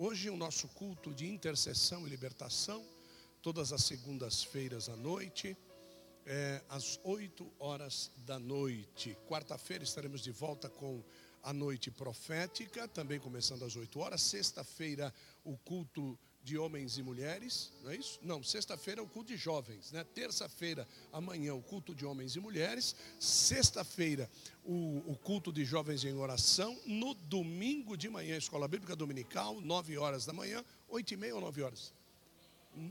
Hoje o nosso culto de intercessão e libertação, todas as segundas-feiras à noite, é, às 8 horas da noite. Quarta-feira estaremos de volta com a noite profética, também começando às 8 horas. Sexta-feira, o culto de homens e mulheres, não é isso? Não, sexta-feira é o culto de jovens, né? Terça-feira, amanhã, o culto de homens e mulheres. Sexta-feira, o, o, culto de jovens em oração. No domingo de manhã, Escola Bíblica Dominical, 9 horas da manhã. 8 e meia ou 9 horas?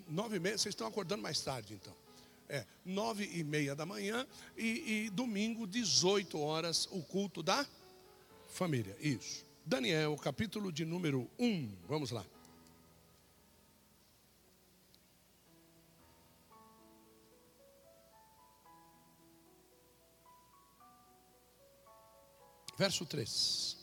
9 e meia, vocês estão acordando mais tarde então. É, 9 e meia da manhã e, e domingo, 18 horas, o culto da família. Isso. Daniel, capítulo de número 1. Vamos lá. Verso 3.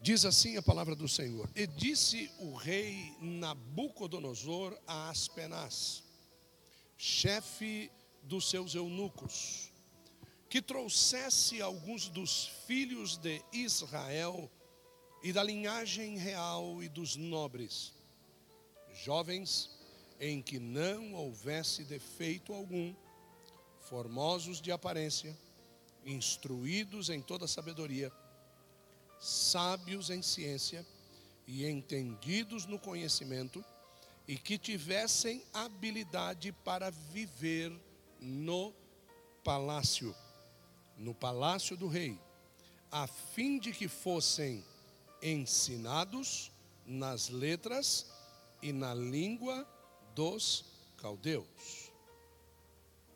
Diz assim a palavra do Senhor: E disse o rei Nabucodonosor a Aspenaz, chefe dos seus eunucos, que trouxesse alguns dos filhos de Israel e da linhagem real e dos nobres, jovens em que não houvesse defeito algum, formosos de aparência, instruídos em toda sabedoria, sábios em ciência e entendidos no conhecimento, e que tivessem habilidade para viver no palácio, no palácio do rei, a fim de que fossem ensinados nas letras e na língua dos caldeus.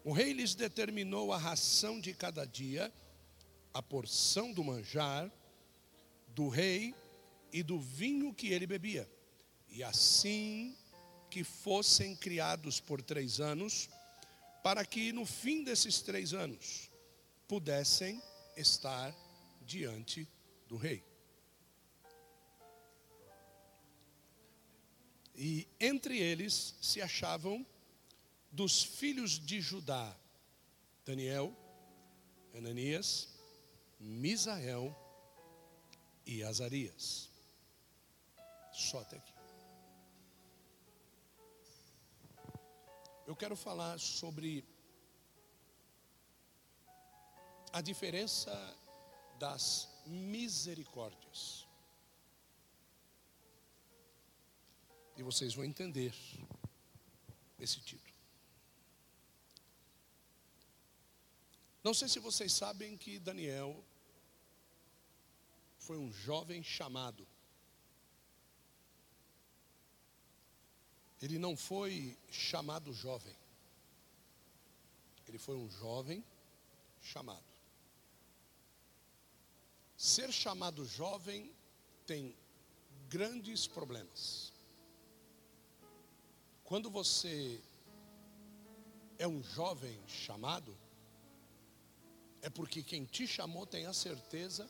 O rei lhes determinou a ração de cada dia, a porção do manjar do rei e do vinho que ele bebia. E assim que fossem criados por três anos, para que no fim desses três anos pudessem estar diante do rei. E entre eles se achavam dos filhos de Judá, Daniel, Ananias, Misael e Azarias. Só até aqui. Eu quero falar sobre a diferença das misericórdias. E vocês vão entender esse título. Não sei se vocês sabem que Daniel foi um jovem chamado. Ele não foi chamado jovem. Ele foi um jovem chamado. Ser chamado jovem tem grandes problemas. Quando você é um jovem chamado, é porque quem te chamou tem a certeza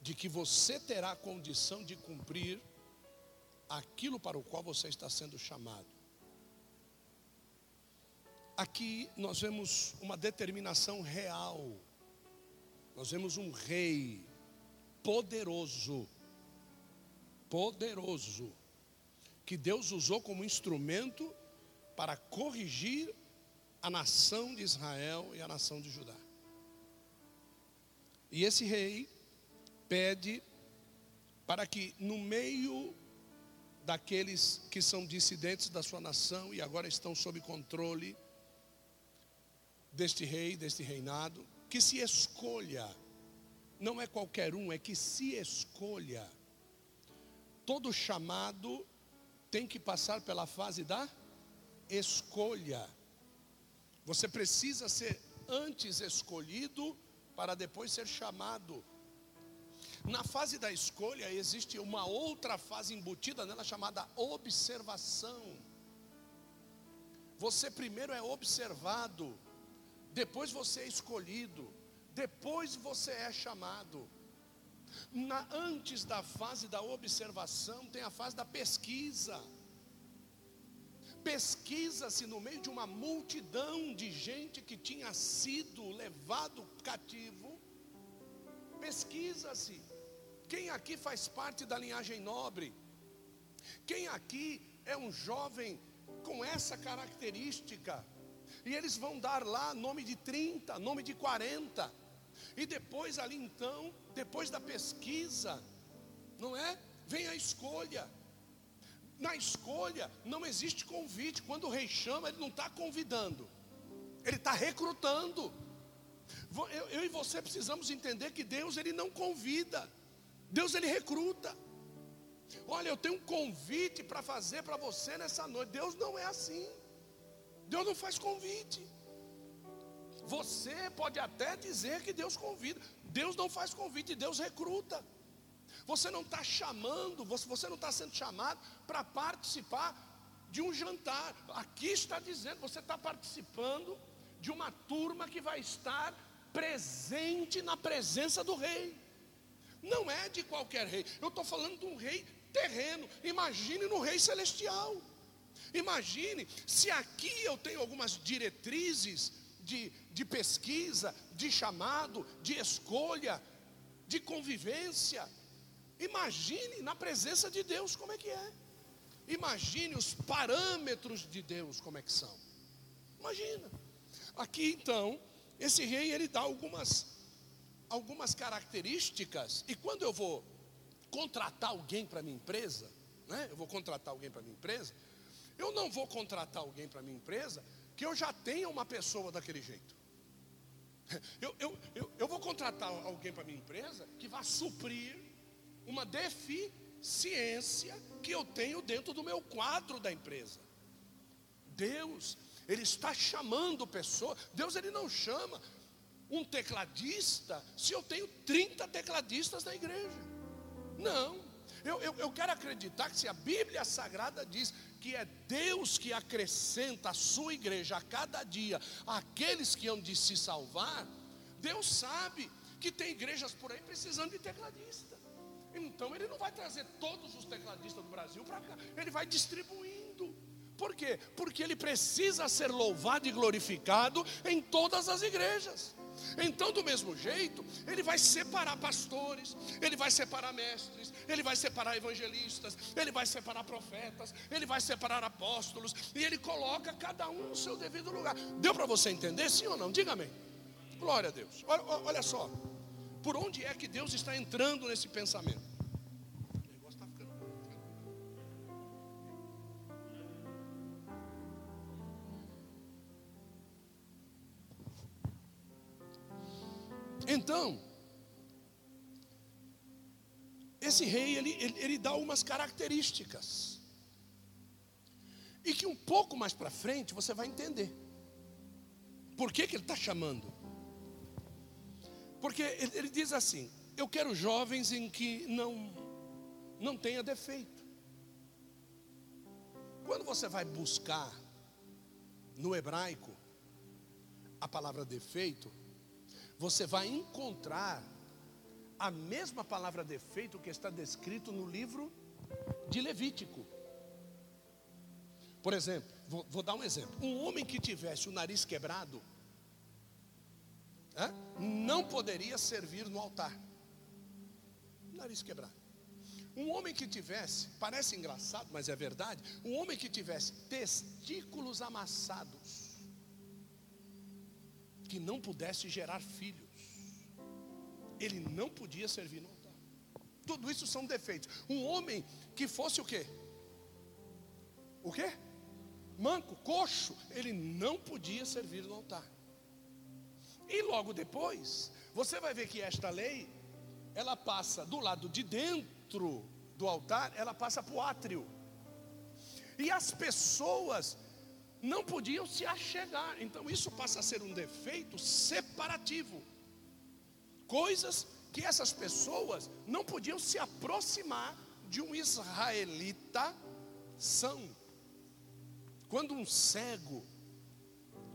de que você terá condição de cumprir aquilo para o qual você está sendo chamado. Aqui nós vemos uma determinação real, nós vemos um rei poderoso, poderoso, que Deus usou como instrumento para corrigir a nação de Israel e a nação de Judá. E esse rei pede para que no meio daqueles que são dissidentes da sua nação e agora estão sob controle deste rei, deste reinado, que se escolha, não é qualquer um, é que se escolha. Todo chamado tem que passar pela fase da escolha. Você precisa ser antes escolhido para depois ser chamado. Na fase da escolha existe uma outra fase embutida nela chamada observação. Você primeiro é observado, depois você é escolhido, depois você é chamado. Na, antes da fase da observação, tem a fase da pesquisa. pesquisa-se no meio de uma multidão de gente que tinha sido levado cativo, pesquisa-se. Quem aqui faz parte da linhagem nobre? Quem aqui é um jovem com essa característica? E eles vão dar lá nome de 30, nome de 40. E depois ali então, depois da pesquisa, não é? Vem a escolha. Na escolha não existe convite. Quando o rei chama, ele não está convidando, ele está recrutando. Eu, eu, e você precisamos entender que Deus ele não convida, Deus ele recruta. Olha, eu tenho um convite para fazer para você nessa noite. Deus não é assim. Deus não faz convite. Você pode até dizer que Deus convida. Deus não faz convite, Deus recruta. Você não está chamando, você não está sendo chamado para participar de um jantar. Aqui está dizendo, você está participando de uma turma que vai estar presente na presença do rei. Não é de qualquer rei. Eu estou falando de um rei terreno. Imagine no rei celestial. Imagine se aqui eu tenho algumas diretrizes de, de pesquisa, de chamado, de escolha, de convivência. Imagine na presença de Deus como é que é. Imagine os parâmetros de Deus como é que são. Imagina. Aqui então, esse rei ele dá algumas algumas características e quando eu vou contratar alguém para minha empresa, né? Eu vou contratar alguém para minha empresa, eu não vou contratar alguém para minha empresa eu já tenha uma pessoa daquele jeito. Eu, eu, eu, eu vou contratar alguém para minha empresa que vá suprir uma deficiência que eu tenho dentro do meu quadro da empresa. Deus, Ele está chamando pessoa. Deus, Ele não chama um tecladista se eu tenho 30 tecladistas na igreja. Não. Eu, eu, eu quero acreditar que se a Bíblia Sagrada diz que é Deus que acrescenta a sua igreja a cada dia aqueles que hão de se salvar, Deus sabe que tem igrejas por aí precisando de tecladista. Então ele não vai trazer todos os tecladistas do Brasil para cá, ele vai distribuindo. Por quê? Porque ele precisa ser louvado e glorificado em todas as igrejas. Então, do mesmo jeito, ele vai separar pastores, ele vai separar mestres, ele vai separar evangelistas, ele vai separar profetas, ele vai separar apóstolos, e ele coloca cada um no seu devido lugar. Deu para você entender, sim ou não? Diga amém. Glória a Deus. Olha, olha só, por onde é que Deus está entrando nesse pensamento? Então, esse rei, ele, ele, ele dá umas características. E que um pouco mais para frente você vai entender. Por que, que ele está chamando? Porque ele, ele diz assim: Eu quero jovens em que não, não tenha defeito. Quando você vai buscar no hebraico a palavra defeito, você vai encontrar a mesma palavra defeito que está descrito no livro de Levítico. Por exemplo, vou, vou dar um exemplo: um homem que tivesse o nariz quebrado, não poderia servir no altar. Nariz quebrado. Um homem que tivesse, parece engraçado, mas é verdade, um homem que tivesse testículos amassados, que não pudesse gerar filhos, ele não podia servir no altar. Tudo isso são defeitos. Um homem que fosse o quê? O quê? Manco, coxo, ele não podia servir no altar. E logo depois, você vai ver que esta lei, ela passa do lado de dentro do altar, ela passa para o átrio. E as pessoas não podiam se achegar. Então isso passa a ser um defeito separativo. Coisas que essas pessoas não podiam se aproximar de um israelita são. Quando um cego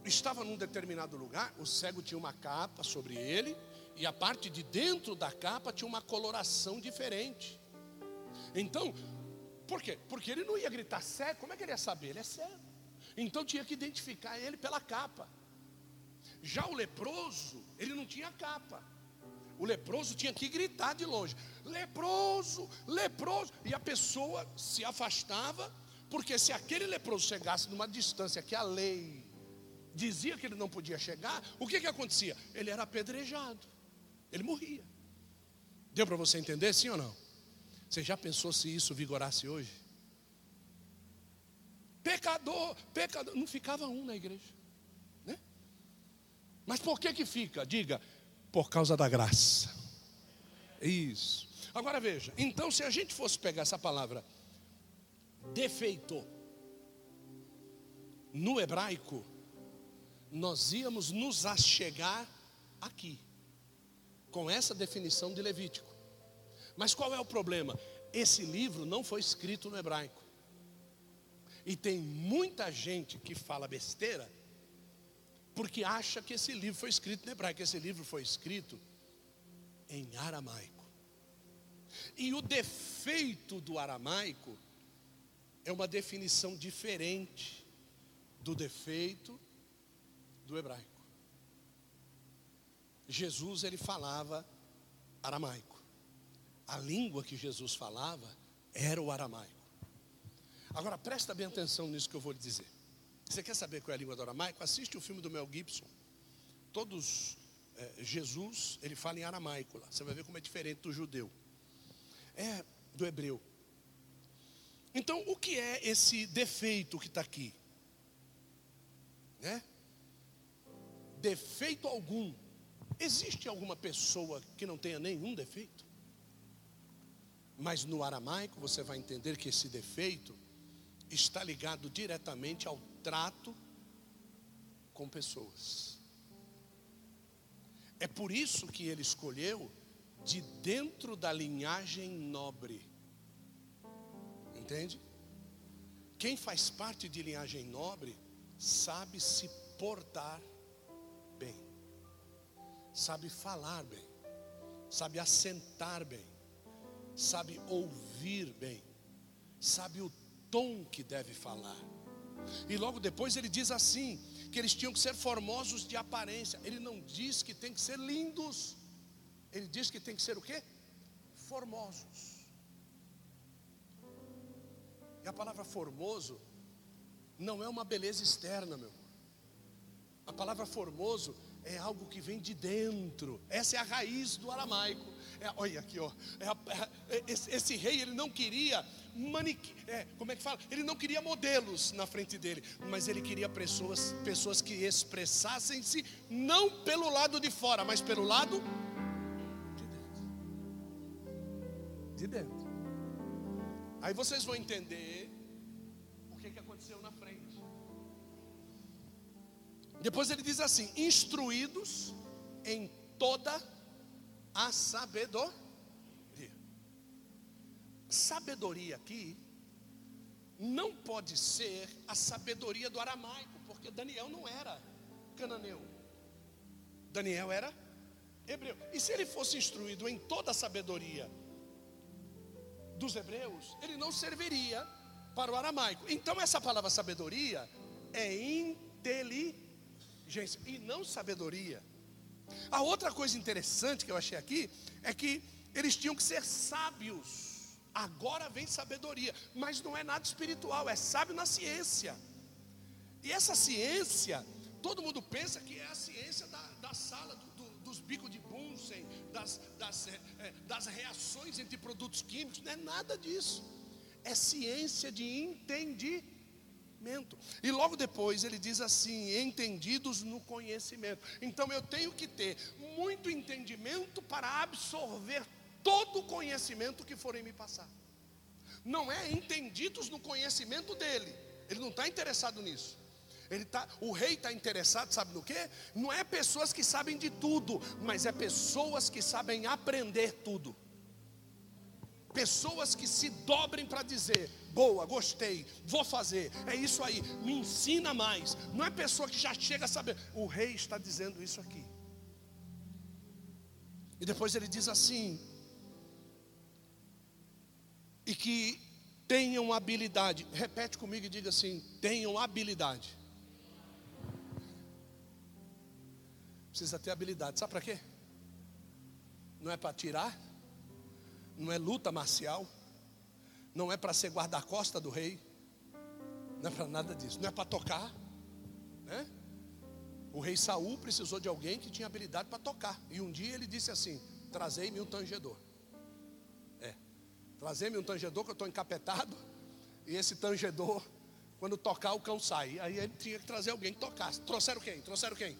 estava num determinado lugar, o cego tinha uma capa sobre ele, e a parte de dentro da capa tinha uma coloração diferente. Então, por quê? Porque ele não ia gritar cego, como é que ele ia saber? Ele é cego. Então tinha que identificar ele pela capa. Já o leproso, ele não tinha capa. O leproso tinha que gritar de longe: leproso, leproso. E a pessoa se afastava, porque se aquele leproso chegasse numa distância que a lei dizia que ele não podia chegar, o que, que acontecia? Ele era apedrejado, ele morria. Deu para você entender, sim ou não? Você já pensou se isso vigorasse hoje? Pecador, pecador, não ficava um na igreja, né? Mas por que que fica? Diga, por causa da graça. Isso. Agora veja, então se a gente fosse pegar essa palavra defeito no hebraico, nós íamos nos achegar aqui, com essa definição de Levítico. Mas qual é o problema? Esse livro não foi escrito no hebraico. E tem muita gente que fala besteira, porque acha que esse livro foi escrito no hebraico. Esse livro foi escrito em aramaico. E o defeito do aramaico é uma definição diferente do defeito do hebraico. Jesus ele falava aramaico. A língua que Jesus falava era o aramaico. Agora presta bem atenção nisso que eu vou lhe dizer. Você quer saber qual é a língua do aramaico? Assiste o filme do Mel Gibson. Todos é, Jesus ele fala em aramaico lá. Você vai ver como é diferente do judeu. É do hebreu. Então o que é esse defeito que está aqui? Né? defeito algum. Existe alguma pessoa que não tenha nenhum defeito? Mas no aramaico você vai entender que esse defeito está ligado diretamente ao trato com pessoas. É por isso que ele escolheu de dentro da linhagem nobre. Entende? Quem faz parte de linhagem nobre sabe se portar bem, sabe falar bem, sabe assentar bem, sabe ouvir bem, sabe o tom que deve falar. E logo depois ele diz assim: que eles tinham que ser formosos de aparência. Ele não diz que tem que ser lindos. Ele diz que tem que ser o quê? Formosos. E a palavra formoso não é uma beleza externa, meu. A palavra formoso é algo que vem de dentro. Essa é a raiz do aramaico. É, olha aqui, ó. É a, é, esse, esse, rei ele não queria manique, é, como é que fala? Ele não queria modelos na frente dele, mas ele queria pessoas, pessoas que expressassem-se não pelo lado de fora, mas pelo lado de dentro. De dentro. Aí vocês vão entender o que, que aconteceu na frente. Depois ele diz assim: instruídos em toda a sabedoria. Sabedoria aqui não pode ser a sabedoria do aramaico, porque Daniel não era cananeu. Daniel era hebreu. E se ele fosse instruído em toda a sabedoria dos hebreus, ele não serviria para o aramaico. Então essa palavra sabedoria é inteligência e não sabedoria. A outra coisa interessante que eu achei aqui é que eles tinham que ser sábios. Agora vem sabedoria, mas não é nada espiritual, é sábio na ciência. E essa ciência, todo mundo pensa que é a ciência da, da sala do, do, dos bicos de Bunsen, das, das, é, das reações entre produtos químicos, não é nada disso. É ciência de entendimento conhecimento. E logo depois ele diz assim: entendidos no conhecimento. Então eu tenho que ter muito entendimento para absorver todo o conhecimento que forem me passar. Não é entendidos no conhecimento dele. Ele não está interessado nisso. Ele tá, o rei está interessado, sabe no que? Não é pessoas que sabem de tudo, mas é pessoas que sabem aprender tudo. Pessoas que se dobrem para dizer: boa, gostei, vou fazer, é isso aí, me ensina mais. Não é pessoa que já chega a saber. O rei está dizendo isso aqui. E depois ele diz assim: e que Tenham habilidade. Repete comigo e diga assim: tenham habilidade. Precisa ter habilidade. Sabe para quê? Não é para tirar, não é luta marcial, não é para ser guarda-costa do rei, não é para nada disso, não é para tocar, né? O rei Saul precisou de alguém que tinha habilidade para tocar. E um dia ele disse assim: Trazei-me um tangedor. É, trazei-me um tangedor que eu estou encapetado. E esse tangedor, quando tocar, o cão sai. Aí ele tinha que trazer alguém que tocasse. Trouxeram quem? Trouxeram quem?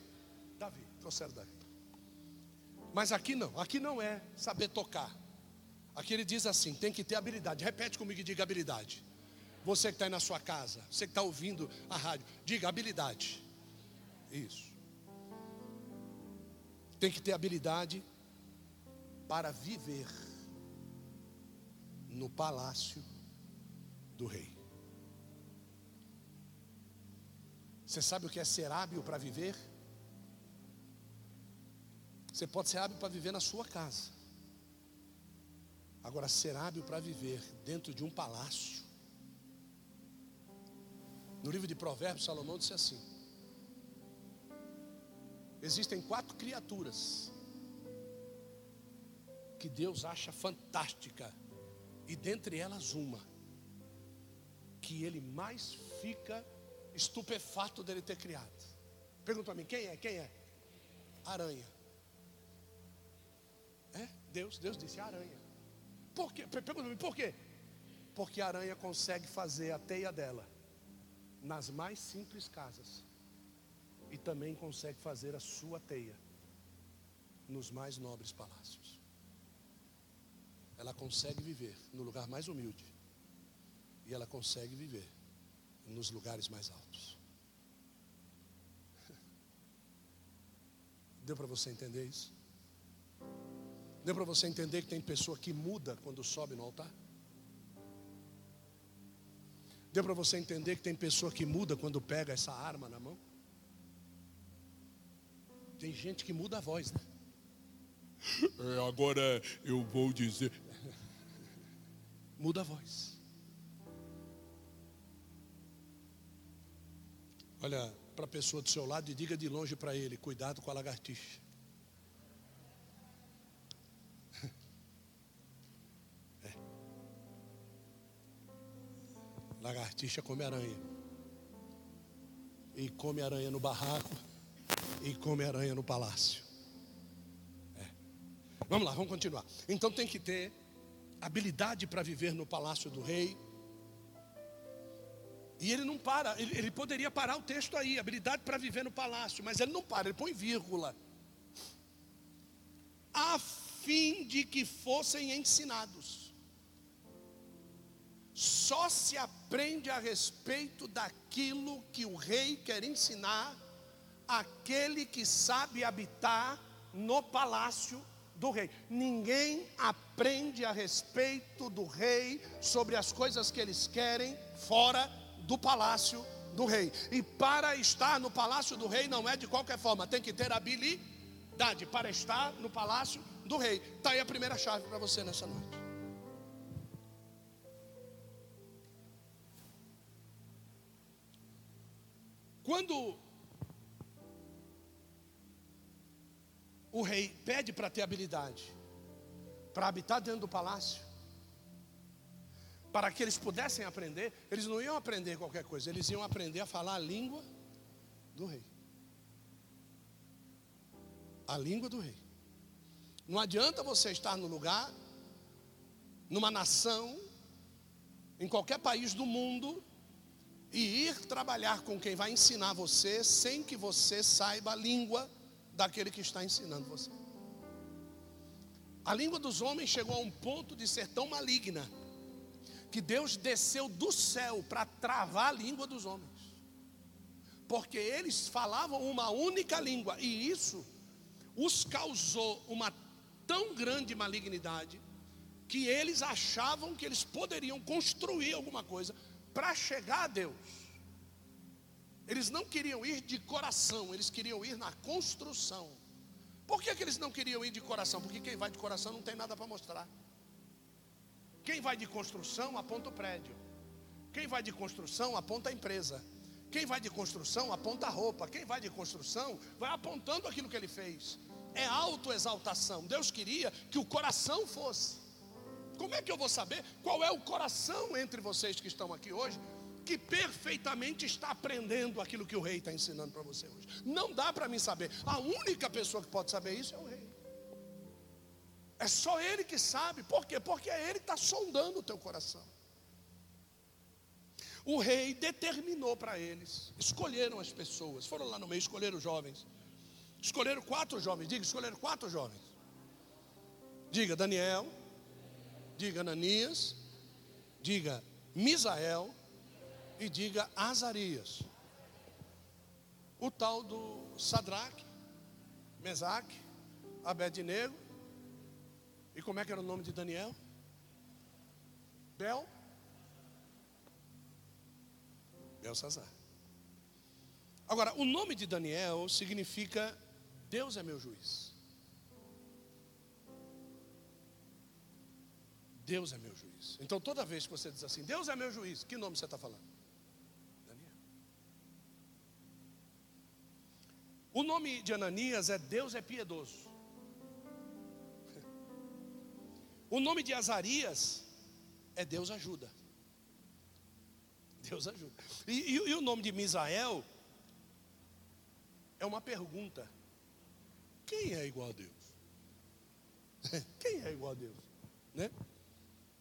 Davi. Trouxeram Davi. Mas aqui não, aqui não é saber tocar. Aqui ele diz assim: tem que ter habilidade. Repete comigo e diga habilidade. Você que está aí na sua casa, você que está ouvindo a rádio, diga habilidade. Isso. Tem que ter habilidade para viver no palácio do rei. Você sabe o que é ser hábil para viver? Você pode ser hábil para viver na sua casa. Agora, ser hábil para viver dentro de um palácio. No livro de Provérbios, Salomão disse assim: Existem quatro criaturas que Deus acha fantástica, e dentre elas uma que ele mais fica estupefato dele ter criado. Pergunta a mim, quem é? Quem é? Aranha. É? Deus, Deus disse aranha. Por quê? Por quê? Porque a aranha consegue fazer a teia dela nas mais simples casas e também consegue fazer a sua teia nos mais nobres palácios. Ela consegue viver no lugar mais humilde e ela consegue viver nos lugares mais altos. Deu para você entender isso? Deu para você entender que tem pessoa que muda quando sobe no altar? Deu para você entender que tem pessoa que muda quando pega essa arma na mão? Tem gente que muda a voz, né? É, agora eu vou dizer. Muda a voz. Olha para a pessoa do seu lado e diga de longe para ele: cuidado com a lagartixa. Lagartixa come aranha. E come aranha no barraco e come aranha no palácio. É. Vamos lá, vamos continuar. Então tem que ter habilidade para viver no palácio do rei. E ele não para, ele, ele poderia parar o texto aí, habilidade para viver no palácio, mas ele não para, ele põe vírgula. A fim de que fossem ensinados. Só se aprende a respeito daquilo que o rei quer ensinar aquele que sabe habitar no palácio do rei. Ninguém aprende a respeito do rei sobre as coisas que eles querem fora do palácio do rei. E para estar no palácio do rei não é de qualquer forma, tem que ter habilidade para estar no palácio do rei. Está aí a primeira chave para você nessa noite. Quando o rei pede para ter habilidade, para habitar dentro do palácio, para que eles pudessem aprender, eles não iam aprender qualquer coisa, eles iam aprender a falar a língua do rei. A língua do rei. Não adianta você estar no lugar, numa nação, em qualquer país do mundo, e ir trabalhar com quem vai ensinar você sem que você saiba a língua daquele que está ensinando você. A língua dos homens chegou a um ponto de ser tão maligna que Deus desceu do céu para travar a língua dos homens. Porque eles falavam uma única língua e isso os causou uma tão grande malignidade que eles achavam que eles poderiam construir alguma coisa para chegar a Deus. Eles não queriam ir de coração, eles queriam ir na construção. Por que, que eles não queriam ir de coração? Porque quem vai de coração não tem nada para mostrar. Quem vai de construção aponta o prédio. Quem vai de construção aponta a empresa. Quem vai de construção aponta a roupa. Quem vai de construção vai apontando aquilo que ele fez. É autoexaltação. Deus queria que o coração fosse. Como é que eu vou saber qual é o coração entre vocês que estão aqui hoje? Que perfeitamente está aprendendo aquilo que o rei está ensinando para você hoje. Não dá para mim saber. A única pessoa que pode saber isso é o rei. É só ele que sabe. Por quê? Porque é ele que está sondando o teu coração. O rei determinou para eles, escolheram as pessoas, foram lá no meio, escolheram jovens. Escolheram quatro jovens, diga, escolheram quatro jovens. Diga Daniel, diga Ananias, diga Misael e diga Azarias. O tal do Sadraque, Mesaque, Abednego. E como é que era o nome de Daniel? Bel Belsazar. Agora, o nome de Daniel significa Deus é meu juiz. Deus é meu juiz. Então, toda vez que você diz assim, Deus é meu juiz, que nome você está falando? Daniel. O nome de Ananias é Deus é piedoso. O nome de Azarias é Deus ajuda. Deus ajuda. E, e, e o nome de Misael é uma pergunta: quem é igual a Deus? Quem é igual a Deus? Né?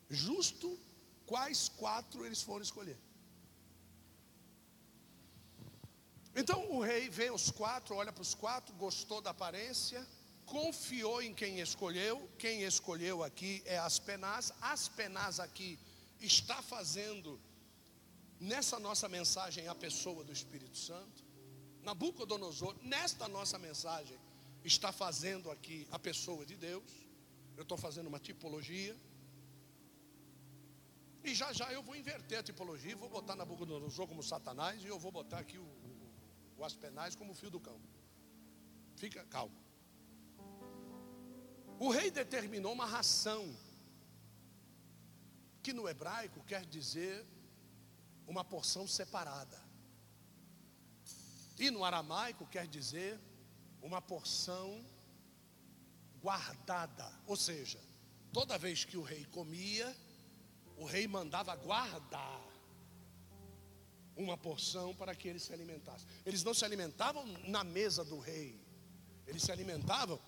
Justo quais quatro eles foram escolher. Então o rei vê os quatro, olha para os quatro, gostou da aparência, confiou em quem escolheu. Quem escolheu aqui é Aspenaz. Aspenaz aqui está fazendo nessa nossa mensagem a pessoa do Espírito Santo. Nabucodonosor, nesta nossa mensagem, está fazendo aqui a pessoa de Deus. Eu estou fazendo uma tipologia. E já já eu vou inverter a tipologia, vou botar Nabucodonosor como Satanás e eu vou botar aqui o, o, como fio do cão. Fica calmo. O rei determinou uma ração, que no hebraico quer dizer uma porção separada. E no aramaico quer dizer uma porção guardada. Ou seja, toda vez que o rei comia, o rei mandava guardar uma porção para que ele se alimentasse. Eles não se alimentavam na mesa do rei, eles se alimentavam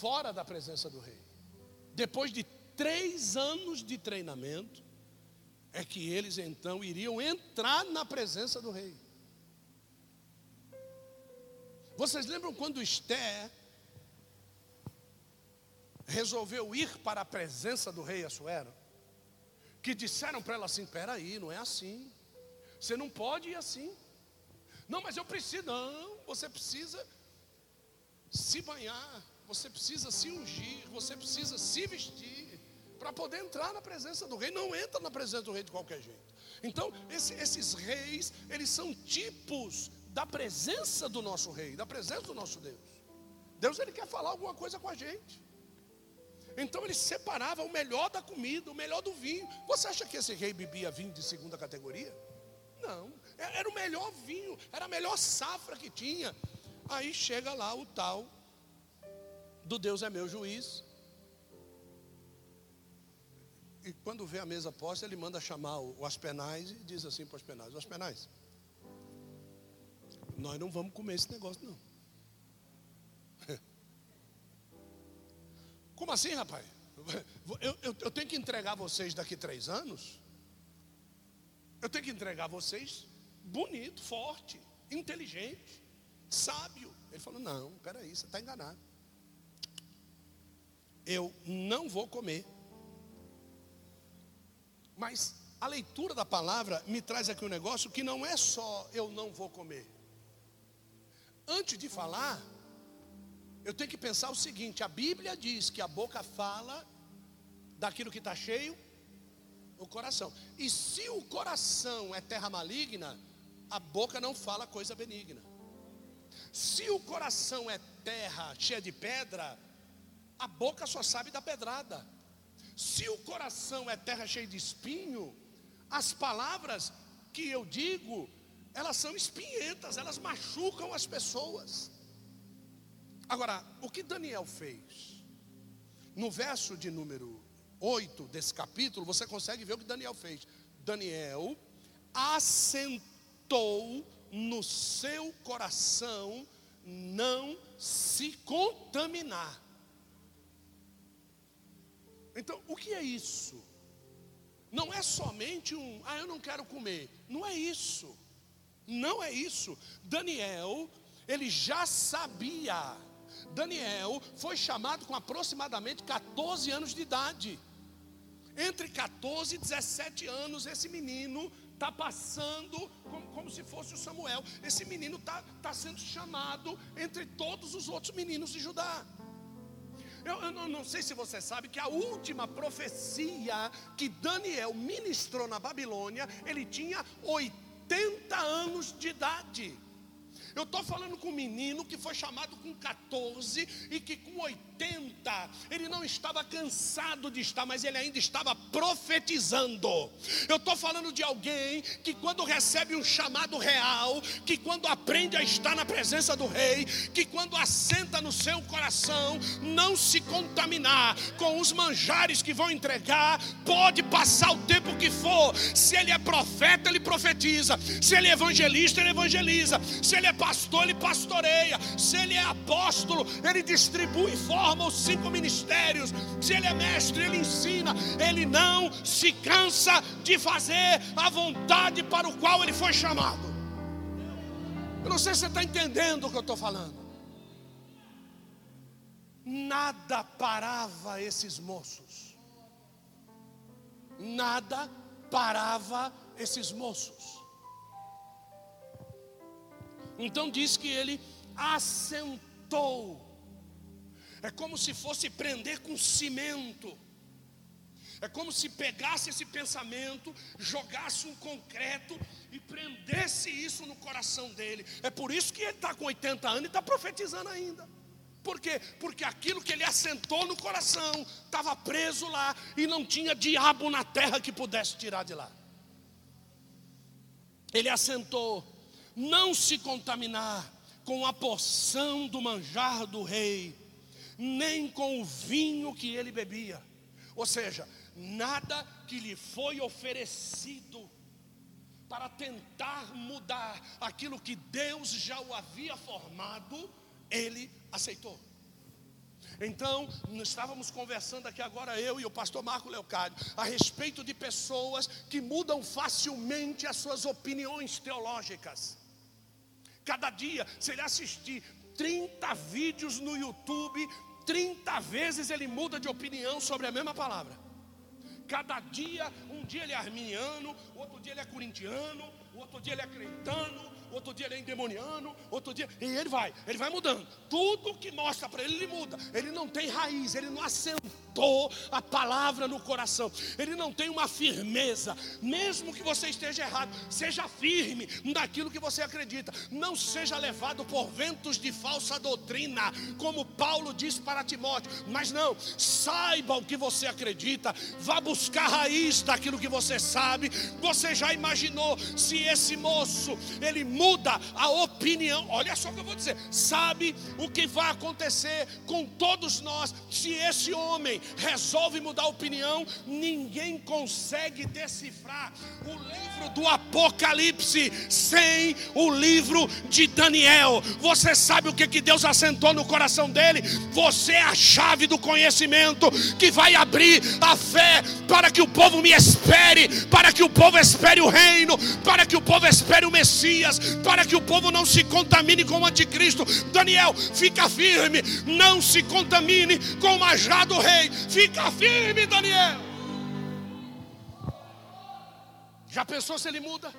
fora da presença do rei. Depois de três anos de treinamento, é que eles então iriam entrar na presença do rei. Vocês lembram quando Esté resolveu ir para a presença do rei Assuero? Que disseram para ela assim: peraí, não é assim. Você não pode ir assim. Não, mas eu preciso. Não, você precisa se banhar, você precisa se ungir, você precisa se vestir para poder entrar na presença do rei. Não entra na presença do rei de qualquer jeito. Então, esse, esses reis, eles são tipos da presença do nosso rei, da presença do nosso Deus. Deus ele quer falar alguma coisa com a gente. Então ele separava o melhor da comida, o melhor do vinho. Você acha que esse rei bebia vinho de segunda categoria? Não, é, era o melhor vinho, era a melhor safra que tinha. Aí chega lá o tal do Deus é meu juiz, e quando vê a mesa posta, ele manda chamar o Aspenais e diz assim para o Aspenais: Aspenais, nós não vamos comer esse negócio, não. Como assim, rapaz? Eu, eu, eu tenho que entregar vocês daqui três anos? Eu tenho que entregar vocês bonito, forte, inteligente, sábio. Ele falou: Não, peraí, você está enganado. Eu não vou comer mas a leitura da palavra me traz aqui um negócio que não é só eu não vou comer. Antes de falar, eu tenho que pensar o seguinte: a Bíblia diz que a boca fala daquilo que está cheio, o coração. E se o coração é terra maligna, a boca não fala coisa benigna. Se o coração é terra cheia de pedra, a boca só sabe da pedrada. Se o coração é terra cheia de espinho, as palavras que eu digo, elas são espinhentas, elas machucam as pessoas. Agora, o que Daniel fez? No verso de número 8 desse capítulo, você consegue ver o que Daniel fez. Daniel assentou no seu coração não se contaminar. Então, o que é isso? Não é somente um, ah, eu não quero comer. Não é isso. Não é isso. Daniel, ele já sabia. Daniel foi chamado com aproximadamente 14 anos de idade. Entre 14 e 17 anos, esse menino está passando como, como, se fosse o Samuel. Esse menino está tá sendo chamado entre todos os outros meninos de Judá. Eu, eu não, não sei se você sabe que a última profecia que Daniel ministrou na Babilônia, ele tinha 80 anos de idade. Eu estou falando com um menino que foi chamado com 14 e que com 80 ele não estava cansado de estar, mas ele ainda estava profetizando. Eu estou falando de alguém que quando recebe um chamado real, que quando aprende a estar na presença do rei, que quando assenta no seu coração, não se contaminar com os manjares que vão entregar, pode passar o tempo que for. Se ele é profeta, ele profetiza. Se ele é evangelista, ele evangeliza. Se ele é pastor, ele pastoreia. Se ele é apóstolo, ele distribui e forma os cinco ministérios. Se ele é mestre, ele ensina. Ele não se cansa de fazer a vontade para o qual ele foi chamado. Eu não sei se você está entendendo o que eu estou falando. Nada parava esses moços. Nada parava esses moços. Então diz que ele assentou. É como se fosse prender com cimento. É como se pegasse esse pensamento, jogasse um concreto e prendesse isso no coração dele. É por isso que ele está com 80 anos e está profetizando ainda. Por quê? Porque aquilo que ele assentou no coração estava preso lá e não tinha diabo na terra que pudesse tirar de lá. Ele assentou não se contaminar com a porção do manjar do rei, nem com o vinho que ele bebia. Ou seja, nada que lhe foi oferecido para tentar mudar aquilo que Deus já o havia formado, ele aceitou. Então, estávamos conversando aqui agora, eu e o pastor Marco Leocádio, a respeito de pessoas que mudam facilmente as suas opiniões teológicas. Cada dia, se ele assistir 30 vídeos no YouTube, 30 vezes ele muda de opinião sobre a mesma palavra. Cada dia, um dia ele é arminiano, outro dia ele é corintiano, outro dia ele é cretano, outro dia ele é endemoniano, outro dia. E ele vai, ele vai mudando. Tudo que mostra para ele, ele muda. Ele não tem raiz, ele não assentou a palavra no coração. Ele não tem uma firmeza. Mesmo que você esteja errado, seja firme naquilo que você acredita. Não seja levado por ventos de falsa doutrina, como Paulo diz para Timóteo. Mas não, saiba o que você acredita. Vá buscar raiz daquilo que você sabe. Você já imaginou se esse moço ele muda a opinião. Olha só o que eu vou dizer. Sabe o que vai acontecer com todos nós se esse homem resolve mudar a opinião? Ninguém consegue decifrar o livro do Apocalipse sem o livro de Daniel. Você sabe o que, que Deus assentou no coração dele? Você é a chave do conhecimento que vai abrir a fé para que o povo me espere, para que o povo espere o reino, para que o povo espere o Messias, para que o povo não se contamine com o anticristo. Daniel, fica firme, não se contamine com o majado do rei. Fica firme, Daniel. Já pensou se ele muda?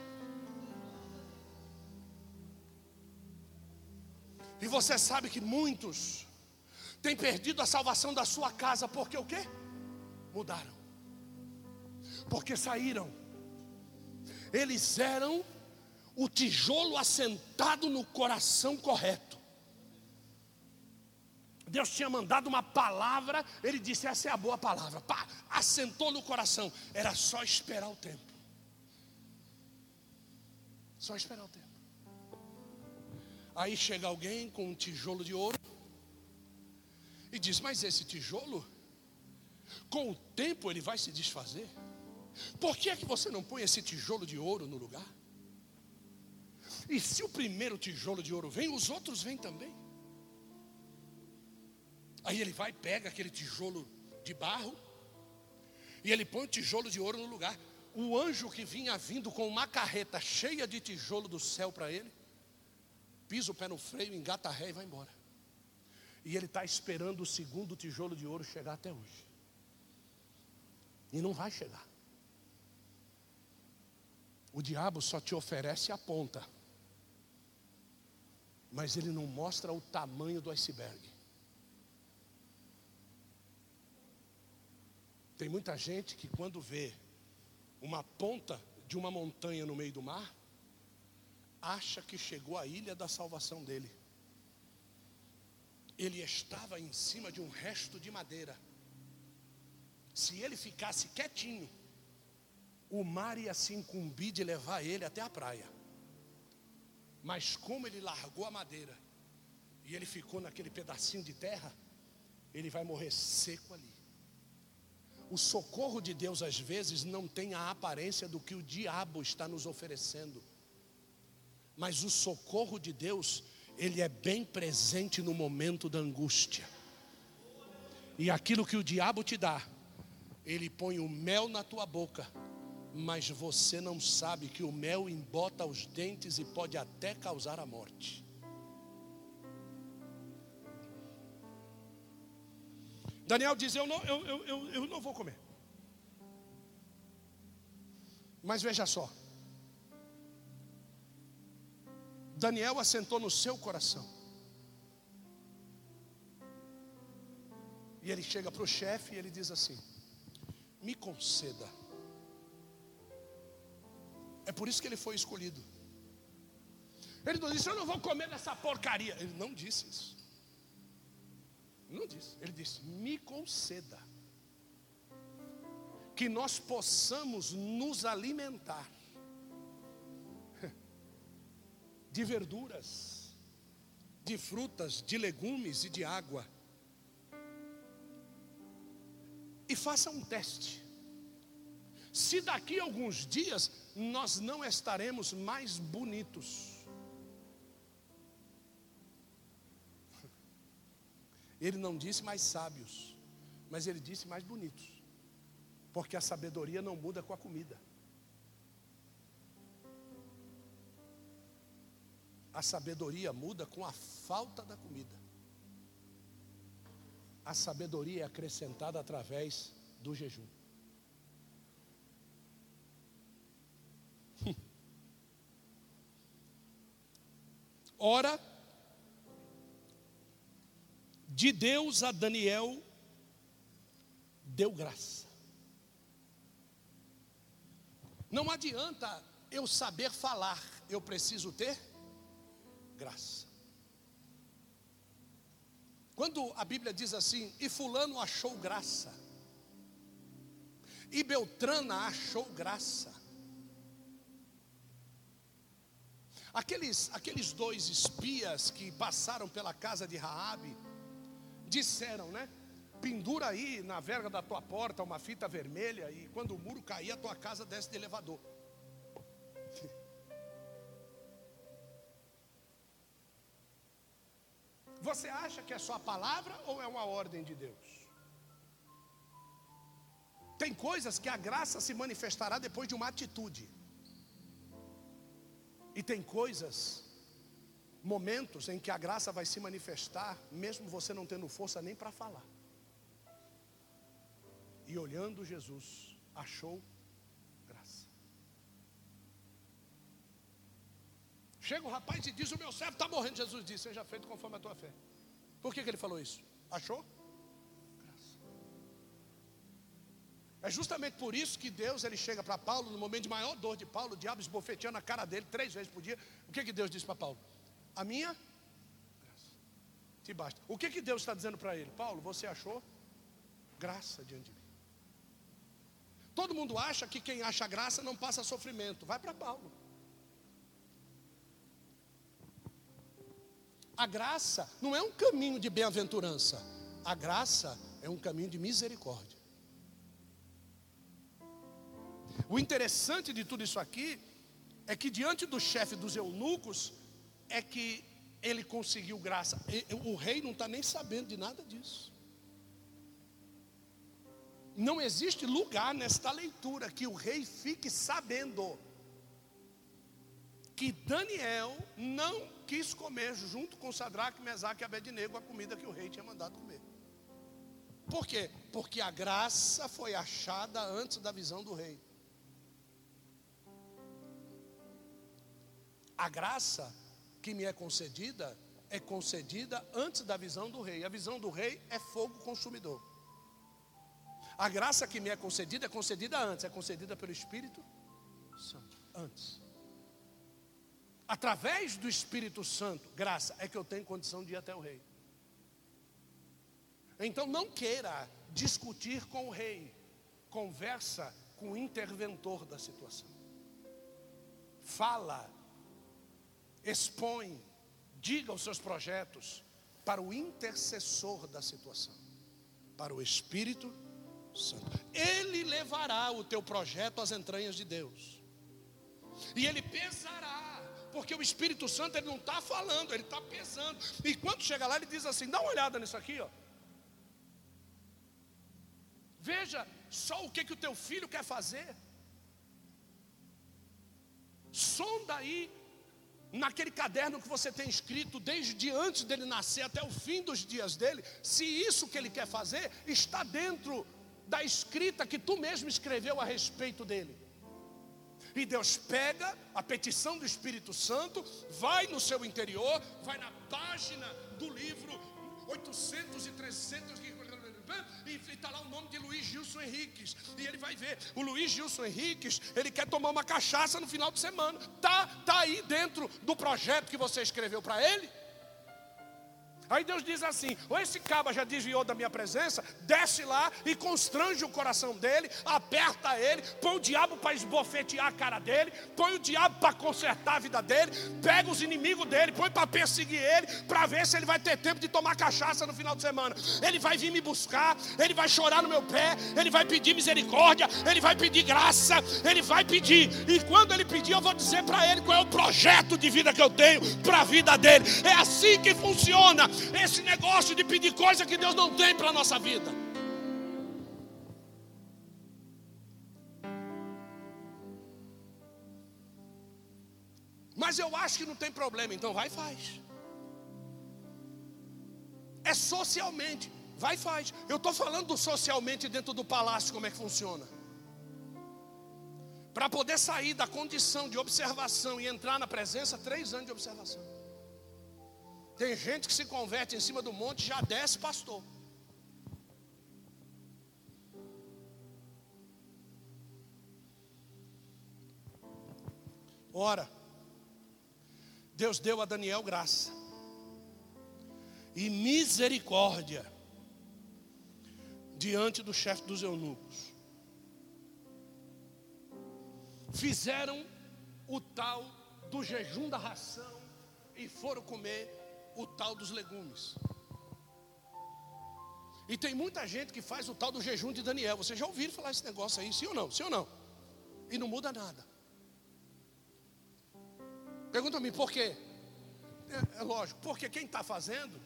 E você sabe que muitos têm perdido a salvação da sua casa porque o quê? Mudaram. Porque saíram. Eles eram o tijolo assentado no coração correto. Deus tinha mandado uma palavra, ele disse: Essa é a boa palavra. Pá, assentou no coração. Era só esperar o tempo. Só esperar o tempo. Aí chega alguém com um tijolo de ouro e diz: Mas esse tijolo, com o tempo ele vai se desfazer. Por que é que você não põe esse tijolo de ouro no lugar? E se o primeiro tijolo de ouro vem, os outros vêm também. Aí ele vai, pega aquele tijolo de barro, e ele põe o tijolo de ouro no lugar. O anjo que vinha vindo com uma carreta cheia de tijolo do céu para ele, pisa o pé no freio, engata a ré e vai embora. E ele está esperando o segundo tijolo de ouro chegar até hoje. E não vai chegar. O diabo só te oferece a ponta, mas ele não mostra o tamanho do iceberg. Tem muita gente que quando vê uma ponta de uma montanha no meio do mar, acha que chegou à ilha da salvação dele. Ele estava em cima de um resto de madeira. Se ele ficasse quietinho, o mar ia se incumbir de levar ele até a praia. Mas como ele largou a madeira e ele ficou naquele pedacinho de terra, ele vai morrer seco ali. O socorro de Deus às vezes não tem a aparência do que o diabo está nos oferecendo. Mas o socorro de Deus, ele é bem presente no momento da angústia. E aquilo que o diabo te dá, ele põe o mel na tua boca, mas você não sabe que o mel embota os dentes e pode até causar a morte. Daniel diz: Eu não, eu, eu, eu, eu não vou comer. Mas veja só. Daniel assentou no seu coração. E ele chega para o chefe e ele diz assim: Me conceda. É por isso que ele foi escolhido. Ele não disse: Eu não vou comer dessa porcaria. Ele não disse isso. Não disse. Ele disse: Me conceda que nós possamos nos alimentar de verduras, de frutas, de legumes e de água. E faça um teste. Se daqui a alguns dias nós não estaremos mais bonitos, Ele não disse mais sábios, mas ele disse mais bonitos. Porque a sabedoria não muda com a comida. A sabedoria muda com a falta da comida. A sabedoria é acrescentada através do jejum. Ora, de Deus a Daniel deu graça. Não adianta eu saber falar, eu preciso ter graça. Quando a Bíblia diz assim, e Fulano achou graça, e Beltrana achou graça, aqueles, aqueles dois espias que passaram pela casa de Raabe, disseram, né? Pendura aí na verga da tua porta uma fita vermelha e quando o muro cair, a tua casa desce de elevador. Você acha que é só a palavra ou é uma ordem de Deus? Tem coisas que a graça se manifestará depois de uma atitude. E tem coisas momentos em que a graça vai se manifestar, mesmo você não tendo força nem para falar. E olhando Jesus, achou graça. Chega o rapaz e diz: O meu servo está morrendo. Jesus disse: Seja feito conforme a tua fé. Por que, que ele falou isso? Achou? É justamente por isso que Deus ele chega para Paulo no momento de maior dor de Paulo, o diabo esbofeteando a cara dele três vezes por dia. O que, que Deus disse para Paulo? a minha graça. te basta. O que, que Deus está dizendo para ele? Paulo, você achou graça diante de mim. Todo mundo acha que quem acha graça não passa sofrimento. Vai para Paulo. A graça não é um caminho de bem-aventurança. A graça é um caminho de misericórdia. O interessante de tudo isso aqui é que diante do chefe dos eunucos é que ele conseguiu graça. O rei não está nem sabendo de nada disso. Não existe lugar nesta leitura que o rei fique sabendo que Daniel não quis comer junto com Sadraque, Mesaque e Abednego a comida que o rei tinha mandado comer. Por quê? Porque a graça foi achada antes da visão do rei. A graça que me é concedida é concedida antes da visão do rei. A visão do rei é fogo consumidor. A graça que me é concedida é concedida antes, é concedida pelo Espírito Santo. Antes. Através do Espírito Santo, graça, é que eu tenho condição de ir até o rei. Então não queira discutir com o rei, conversa com o interventor da situação. Fala expõe, diga os seus projetos para o intercessor da situação, para o Espírito Santo. Ele levará o teu projeto às entranhas de Deus. E ele pesará, porque o Espírito Santo ele não está falando, ele está pesando. E quando chega lá, ele diz assim: dá uma olhada nisso aqui, ó. Veja só o que, que o teu filho quer fazer. Sonda aí naquele caderno que você tem escrito desde antes dele nascer até o fim dos dias dele, se isso que ele quer fazer está dentro da escrita que tu mesmo escreveu a respeito dele. E Deus pega a petição do Espírito Santo, vai no seu interior, vai na página do livro 800 e 300 e está lá o nome de Luiz Gilson Henriques. E ele vai ver, o Luiz Gilson Henriques, ele quer tomar uma cachaça no final de semana. Tá, tá aí dentro do projeto que você escreveu para ele. Aí Deus diz assim: ou esse caba já desviou da minha presença, desce lá e constrange o coração dele, aperta ele, põe o diabo para esbofetear a cara dele, põe o diabo para consertar a vida dele, pega os inimigos dele, põe para perseguir ele, para ver se ele vai ter tempo de tomar cachaça no final de semana. Ele vai vir me buscar, ele vai chorar no meu pé, ele vai pedir misericórdia, ele vai pedir graça, ele vai pedir. E quando ele pedir, eu vou dizer para ele qual é o projeto de vida que eu tenho para a vida dele. É assim que funciona esse negócio de pedir coisa que Deus não tem para a nossa vida. Mas eu acho que não tem problema, então vai e faz. É socialmente, vai e faz. Eu estou falando do socialmente dentro do palácio, como é que funciona. Para poder sair da condição de observação e entrar na presença, três anos de observação. Tem gente que se converte em cima do monte e já desce pastor. Ora, Deus deu a Daniel graça e misericórdia diante do chefe dos eunucos. Fizeram o tal do jejum da ração e foram comer o tal dos legumes. E tem muita gente que faz o tal do jejum de Daniel. Vocês já ouviram falar esse negócio aí, sim ou não? Sim ou não? E não muda nada. Pergunta-me por quê? É, é lógico, porque quem está fazendo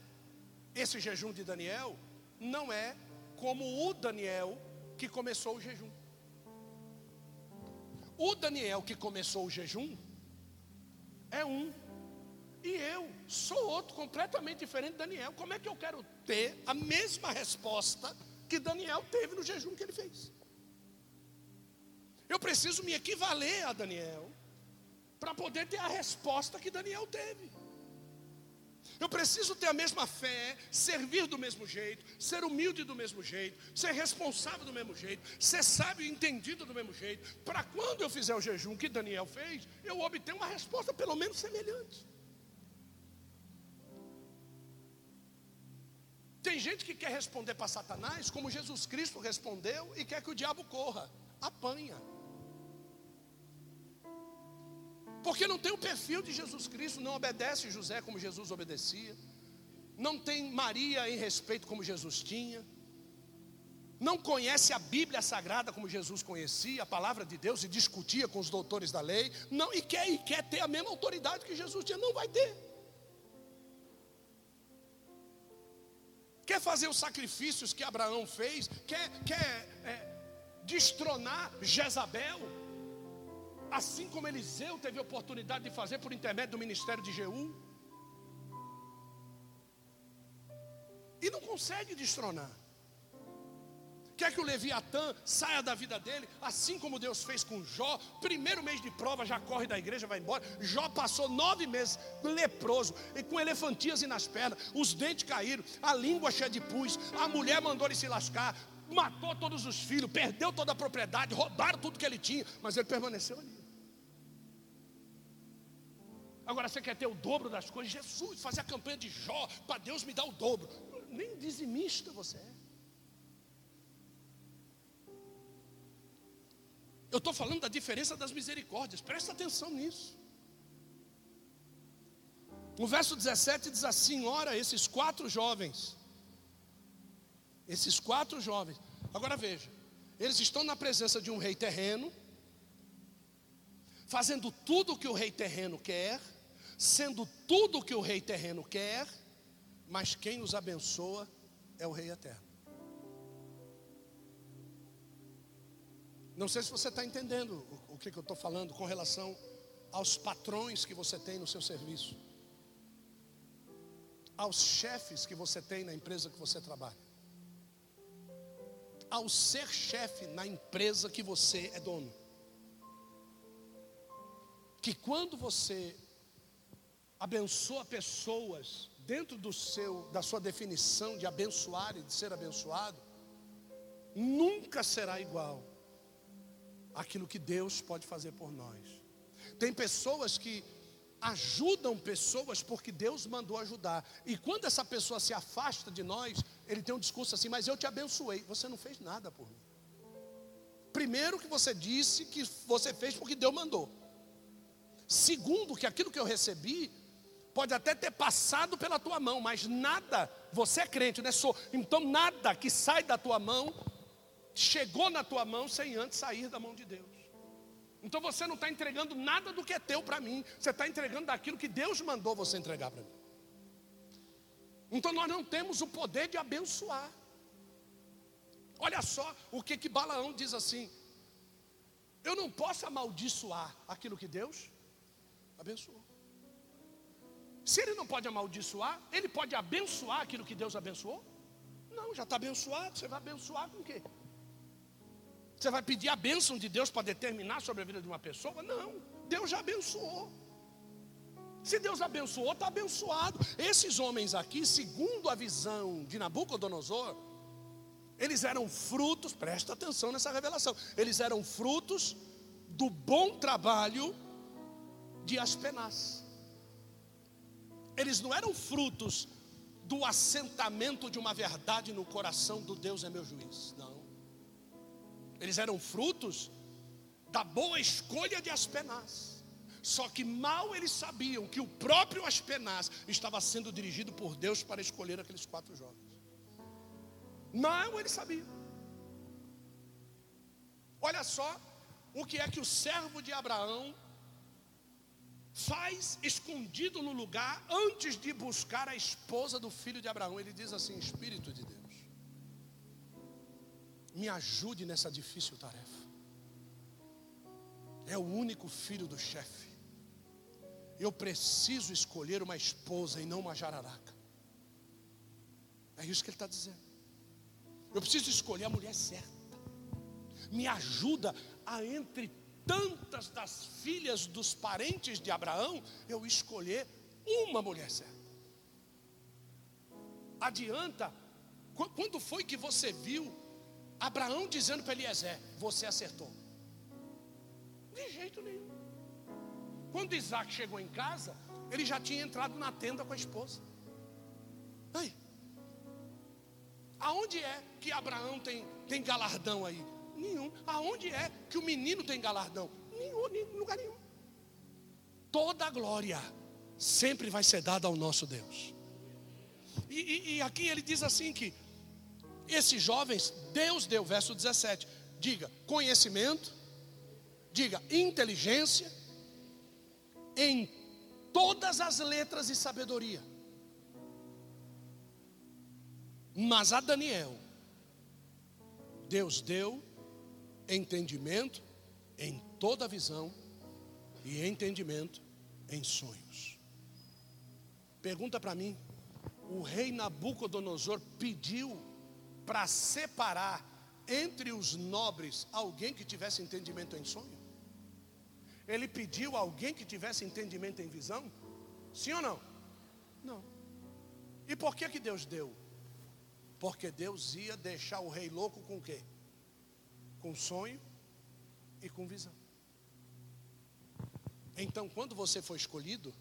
esse jejum de Daniel não é como o Daniel que começou o jejum. O Daniel que começou o jejum é um e eu sou outro completamente diferente de Daniel. Como é que eu quero ter a mesma resposta que Daniel teve no jejum que ele fez? Eu preciso me equivaler a Daniel para poder ter a resposta que Daniel teve. Eu preciso ter a mesma fé, servir do mesmo jeito, ser humilde do mesmo jeito, ser responsável do mesmo jeito, ser sábio e entendido do mesmo jeito, para quando eu fizer o jejum que Daniel fez, eu obter uma resposta pelo menos semelhante. Tem gente que quer responder para Satanás como Jesus Cristo respondeu e quer que o diabo corra. Apanha. Porque não tem o perfil de Jesus Cristo, não obedece José como Jesus obedecia. Não tem Maria em respeito como Jesus tinha. Não conhece a Bíblia Sagrada como Jesus conhecia, a palavra de Deus, e discutia com os doutores da lei. Não, e quer, e quer ter a mesma autoridade que Jesus tinha. Não vai ter. Quer fazer os sacrifícios que Abraão fez, quer, quer é, destronar Jezabel, assim como Eliseu teve oportunidade de fazer por intermédio do ministério de Jeú. E não consegue destronar. Quer que o Leviatã saia da vida dele, assim como Deus fez com Jó. Primeiro mês de prova, já corre da igreja, vai embora. Jó passou nove meses leproso, e com elefantias nas pernas, os dentes caíram, a língua cheia de pus. A mulher mandou ele se lascar, matou todos os filhos, perdeu toda a propriedade, roubaram tudo que ele tinha, mas ele permaneceu ali. Agora você quer ter o dobro das coisas? Jesus, fazer a campanha de Jó, para Deus me dar o dobro. Nem dizimista você é. Eu estou falando da diferença das misericórdias, presta atenção nisso. O verso 17 diz assim: Ora, esses quatro jovens, esses quatro jovens, agora veja, eles estão na presença de um rei terreno, fazendo tudo o que o rei terreno quer, sendo tudo o que o rei terreno quer, mas quem os abençoa é o rei eterno. Não sei se você está entendendo o, o que, que eu estou falando com relação aos patrões que você tem no seu serviço, aos chefes que você tem na empresa que você trabalha, ao ser chefe na empresa que você é dono. Que quando você abençoa pessoas dentro do seu da sua definição de abençoar e de ser abençoado, nunca será igual aquilo que Deus pode fazer por nós. Tem pessoas que ajudam pessoas porque Deus mandou ajudar. E quando essa pessoa se afasta de nós, ele tem um discurso assim: Mas eu te abençoei. Você não fez nada por mim. Primeiro, que você disse que você fez porque Deus mandou. Segundo, que aquilo que eu recebi pode até ter passado pela tua mão, mas nada, você é crente, né? Sou, então nada que sai da tua mão chegou na tua mão sem antes sair da mão de Deus. Então você não está entregando nada do que é teu para mim, você está entregando daquilo que Deus mandou você entregar para mim. Então nós não temos o poder de abençoar. Olha só o que que Balaão diz assim: Eu não posso amaldiçoar aquilo que Deus abençoou. Se ele não pode amaldiçoar, ele pode abençoar aquilo que Deus abençoou? Não, já está abençoado. Você vai abençoar com o quê? Você vai pedir a bênção de Deus para determinar sobre a vida de uma pessoa? Não, Deus já abençoou. Se Deus abençoou, está abençoado. Esses homens aqui, segundo a visão de Nabucodonosor, eles eram frutos, presta atenção nessa revelação, eles eram frutos do bom trabalho de Aspenaz. Eles não eram frutos do assentamento de uma verdade no coração do Deus é meu juiz. Não. Eles eram frutos da boa escolha de Aspenaz. Só que mal eles sabiam que o próprio Aspenaz estava sendo dirigido por Deus para escolher aqueles quatro jovens. Não eles sabiam. Olha só o que é que o servo de Abraão faz escondido no lugar antes de buscar a esposa do filho de Abraão. Ele diz assim: Espírito de Deus me ajude nessa difícil tarefa. É o único filho do chefe. Eu preciso escolher uma esposa e não uma jararaca. É isso que ele está dizendo. Eu preciso escolher a mulher certa. Me ajuda a entre tantas das filhas dos parentes de Abraão, eu escolher uma mulher certa. Adianta, quando foi que você viu Abraão dizendo para Eliezer: Você acertou. De jeito nenhum. Quando Isaac chegou em casa, ele já tinha entrado na tenda com a esposa. Aí. Aonde é que Abraão tem, tem galardão aí? Nenhum. Aonde é que o menino tem galardão? Nenhum, nenhum lugar nenhum. Toda a glória sempre vai ser dada ao nosso Deus. E, e, e aqui ele diz assim que esses jovens, Deus deu, verso 17, diga conhecimento, diga inteligência, em todas as letras e sabedoria. Mas a Daniel, Deus deu entendimento em toda visão e entendimento em sonhos. Pergunta para mim, o rei Nabucodonosor pediu para separar entre os nobres alguém que tivesse entendimento em sonho? Ele pediu alguém que tivesse entendimento em visão? Sim ou não? Não. E por que que Deus deu? Porque Deus ia deixar o rei louco com o quê? Com sonho e com visão. Então, quando você foi escolhido,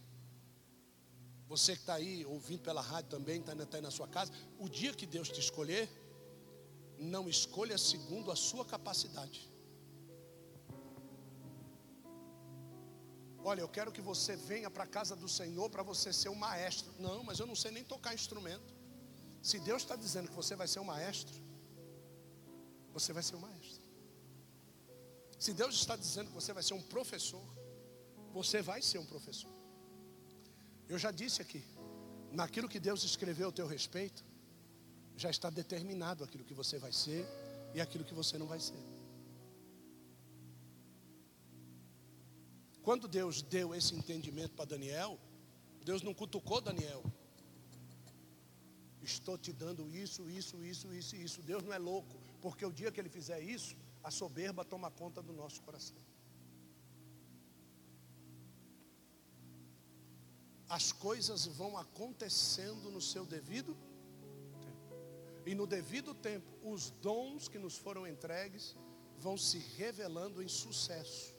você que está aí ouvindo pela rádio também, está tá aí na sua casa, o dia que Deus te escolher, não escolha segundo a sua capacidade. Olha, eu quero que você venha para a casa do Senhor para você ser um maestro. Não, mas eu não sei nem tocar instrumento. Se Deus está dizendo que você vai ser um maestro, você vai ser um maestro. Se Deus está dizendo que você vai ser um professor, você vai ser um professor. Eu já disse aqui, naquilo que Deus escreveu a teu respeito, já está determinado aquilo que você vai ser e aquilo que você não vai ser. Quando Deus deu esse entendimento para Daniel, Deus não cutucou Daniel. Estou te dando isso, isso, isso, isso, isso. Deus não é louco, porque o dia que ele fizer isso, a soberba toma conta do nosso coração. As coisas vão acontecendo no seu devido e no devido tempo, os dons que nos foram entregues vão se revelando em sucesso,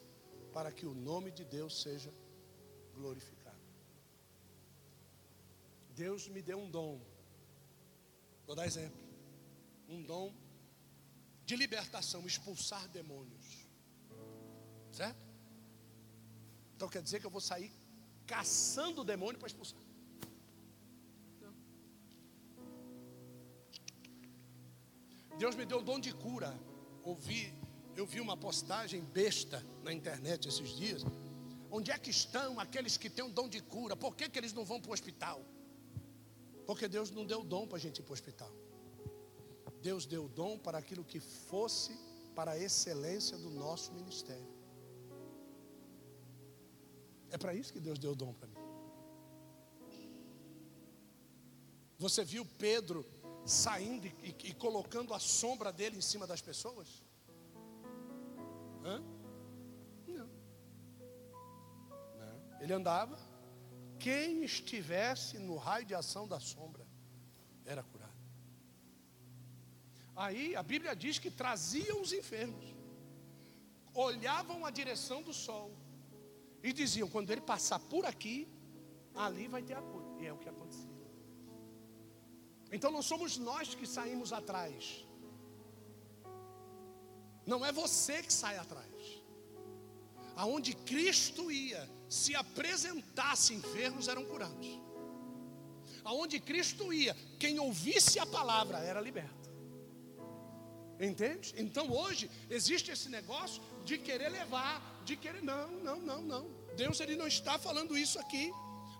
para que o nome de Deus seja glorificado. Deus me deu um dom, vou dar exemplo: um dom de libertação, expulsar demônios, certo? Então quer dizer que eu vou sair caçando o demônio para expulsar. Deus me deu o dom de cura. Ouvi, eu vi uma postagem besta na internet esses dias. Onde é que estão aqueles que têm o dom de cura? Por que, que eles não vão para o hospital? Porque Deus não deu dom para a gente ir para o hospital. Deus deu dom para aquilo que fosse para a excelência do nosso ministério. É para isso que Deus deu dom para mim. Você viu Pedro saindo e, e, colocando a sombra dele em cima das pessoas? Hã? Não. Não. Ele andava, quem estivesse no raio de ação da sombra era curado. Aí a Bíblia diz que traziam os enfermos, olhavam a direção do sol e diziam: quando ele passar por aqui, ali vai ter a cura. E é o que aconteceu. Então não somos nós que saímos atrás. Não é você que sai atrás. Aonde Cristo ia, se apresentasse enfermos eram curados. Aonde Cristo ia, quem ouvisse a palavra era liberto. Entende? Então hoje existe esse negócio de querer levar, de querer não, não, não, não. Deus ele não está falando isso aqui.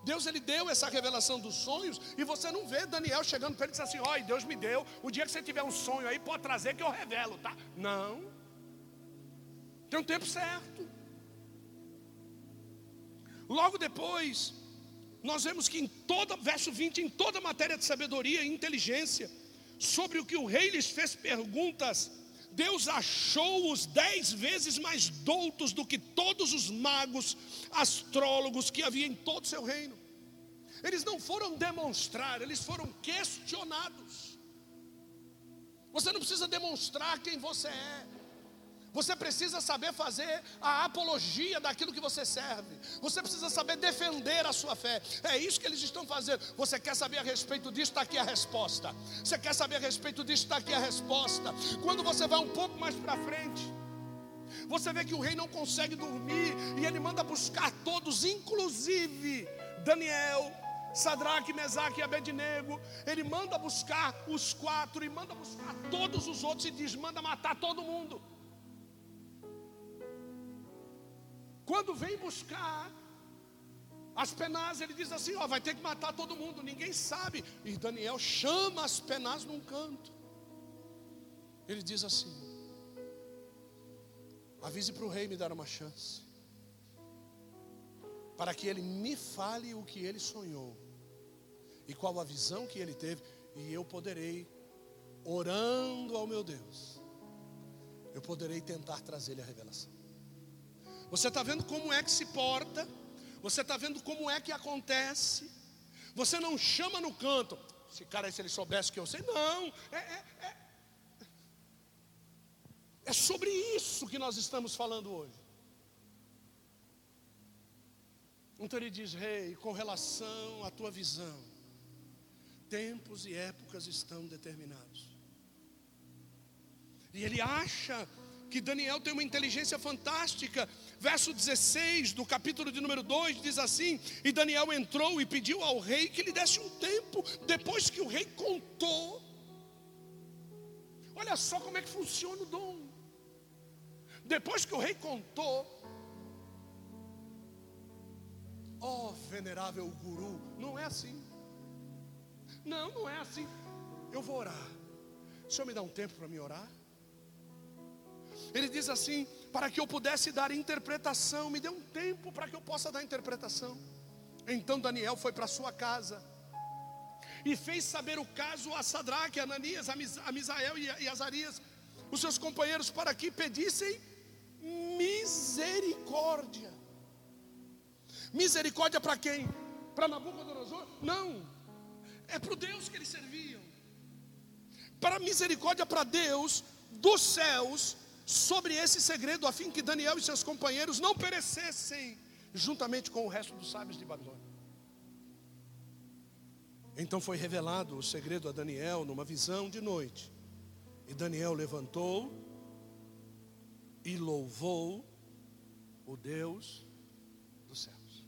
Deus ele deu essa revelação dos sonhos e você não vê Daniel chegando para ele e assim: "Olha, Deus me deu. O dia que você tiver um sonho aí, pode trazer que eu revelo, tá?" Não. Tem um tempo certo. Logo depois, nós vemos que em toda, verso 20, em toda matéria de sabedoria e inteligência, sobre o que o rei lhes fez perguntas, Deus achou-os dez vezes mais doutos do que todos os magos, astrólogos que havia em todo o seu reino. Eles não foram demonstrar, eles foram questionados. Você não precisa demonstrar quem você é. Você precisa saber fazer a apologia daquilo que você serve. Você precisa saber defender a sua fé. É isso que eles estão fazendo. Você quer saber a respeito disso? Está aqui a resposta. Você quer saber a respeito disso? Está aqui a resposta. Quando você vai um pouco mais para frente, você vê que o rei não consegue dormir e ele manda buscar todos, inclusive Daniel, Sadraque, Mesaque e Abednego. Ele manda buscar os quatro e manda buscar todos os outros e diz: manda matar todo mundo. Quando vem buscar as penas, ele diz assim: ó, vai ter que matar todo mundo, ninguém sabe. E Daniel chama as penas num canto. Ele diz assim: avise para o rei me dar uma chance, para que ele me fale o que ele sonhou e qual a visão que ele teve, e eu poderei, orando ao meu Deus, eu poderei tentar trazer-lhe a revelação. Você está vendo como é que se porta, você está vendo como é que acontece. Você não chama no canto, se cara, se ele soubesse que eu sei, não, é, é, é, é sobre isso que nós estamos falando hoje. Então ele diz, rei, com relação à tua visão, tempos e épocas estão determinados. E ele acha que Daniel tem uma inteligência fantástica. Verso 16 do capítulo de número 2 diz assim: E Daniel entrou e pediu ao rei que lhe desse um tempo, depois que o rei contou. Olha só como é que funciona o dom. Depois que o rei contou, ó oh, venerável guru, não é assim. Não, não é assim. Eu vou orar. O senhor me dá um tempo para me orar? Ele diz assim: para que eu pudesse dar interpretação, me dê um tempo para que eu possa dar interpretação. Então Daniel foi para sua casa e fez saber o caso a Sadraque, a Ananias, a Misael e Azarias, os seus companheiros, para que pedissem misericórdia. Misericórdia para quem? Para Nabucodonosor? Não, é para o Deus que eles serviam. Para misericórdia para Deus dos céus sobre esse segredo, a fim que Daniel e seus companheiros não perecessem juntamente com o resto dos sábios de Babilônia. Então foi revelado o segredo a Daniel numa visão de noite. E Daniel levantou e louvou o Deus dos céus.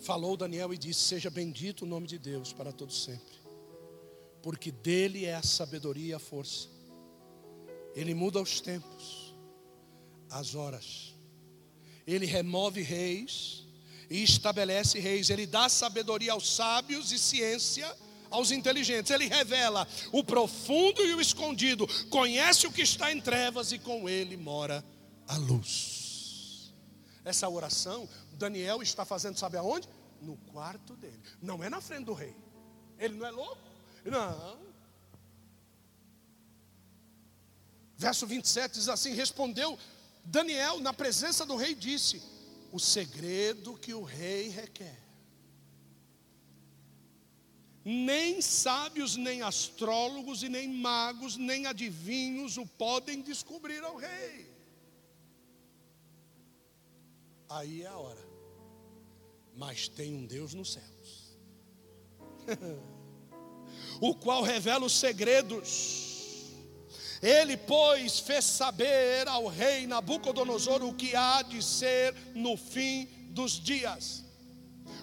Falou Daniel e disse: Seja bendito o nome de Deus para todos sempre porque dele é a sabedoria e a força. Ele muda os tempos, as horas. Ele remove reis e estabelece reis. Ele dá sabedoria aos sábios e ciência aos inteligentes. Ele revela o profundo e o escondido. Conhece o que está em trevas e com ele mora a luz. Essa oração, Daniel está fazendo, sabe aonde? No quarto dele. Não é na frente do rei. Ele não é louco. Não. Verso 27 diz assim: Respondeu Daniel na presença do rei, disse: O segredo que o rei requer. Nem sábios, nem astrólogos, e nem magos, nem adivinhos o podem descobrir ao rei. Aí é a hora. Mas tem um Deus nos céus. o qual revela os segredos. Ele, pois, fez saber ao rei Nabucodonosor o que há de ser no fim dos dias.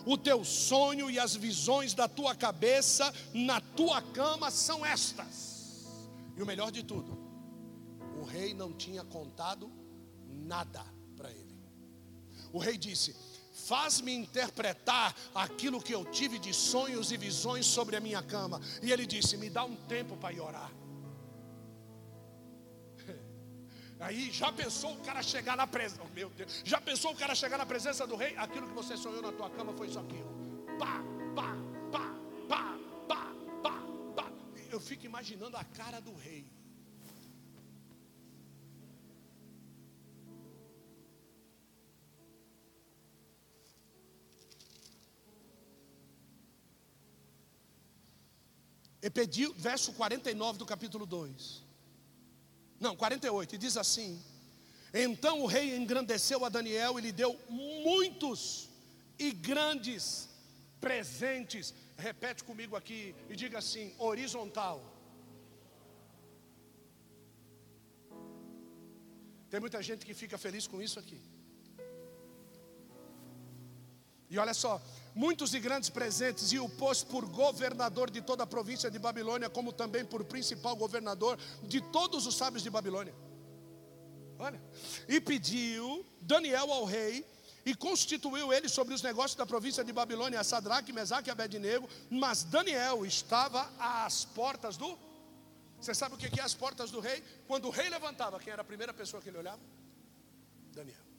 O teu sonho e as visões da tua cabeça na tua cama são estas. E o melhor de tudo, o rei não tinha contado nada para ele. O rei disse: faz-me interpretar aquilo que eu tive de sonhos e visões sobre a minha cama. E ele disse: Me dá um tempo para ir orar. Aí já pensou o cara chegar na presença, oh, meu Deus, já pensou o cara chegar na presença do rei? Aquilo que você sonhou na tua cama foi isso aqui. Pá, pá, pá, pá, pá, pá, pá. Eu fico imaginando a cara do rei. E pediu, verso 49 do capítulo 2. Não, 48, e diz assim: Então o rei engrandeceu a Daniel e lhe deu muitos e grandes presentes. Repete comigo aqui e diga assim: horizontal. Tem muita gente que fica feliz com isso aqui. E olha só, muitos e grandes presentes, e o pôs por governador de toda a província de Babilônia, como também por principal governador de todos os sábios de Babilônia. Olha, e pediu Daniel ao rei, e constituiu ele sobre os negócios da província de Babilônia, a Sadraque, Mesaque e Abednego, mas Daniel estava às portas do. Você sabe o que é as portas do rei? Quando o rei levantava, quem era a primeira pessoa que ele olhava? Daniel.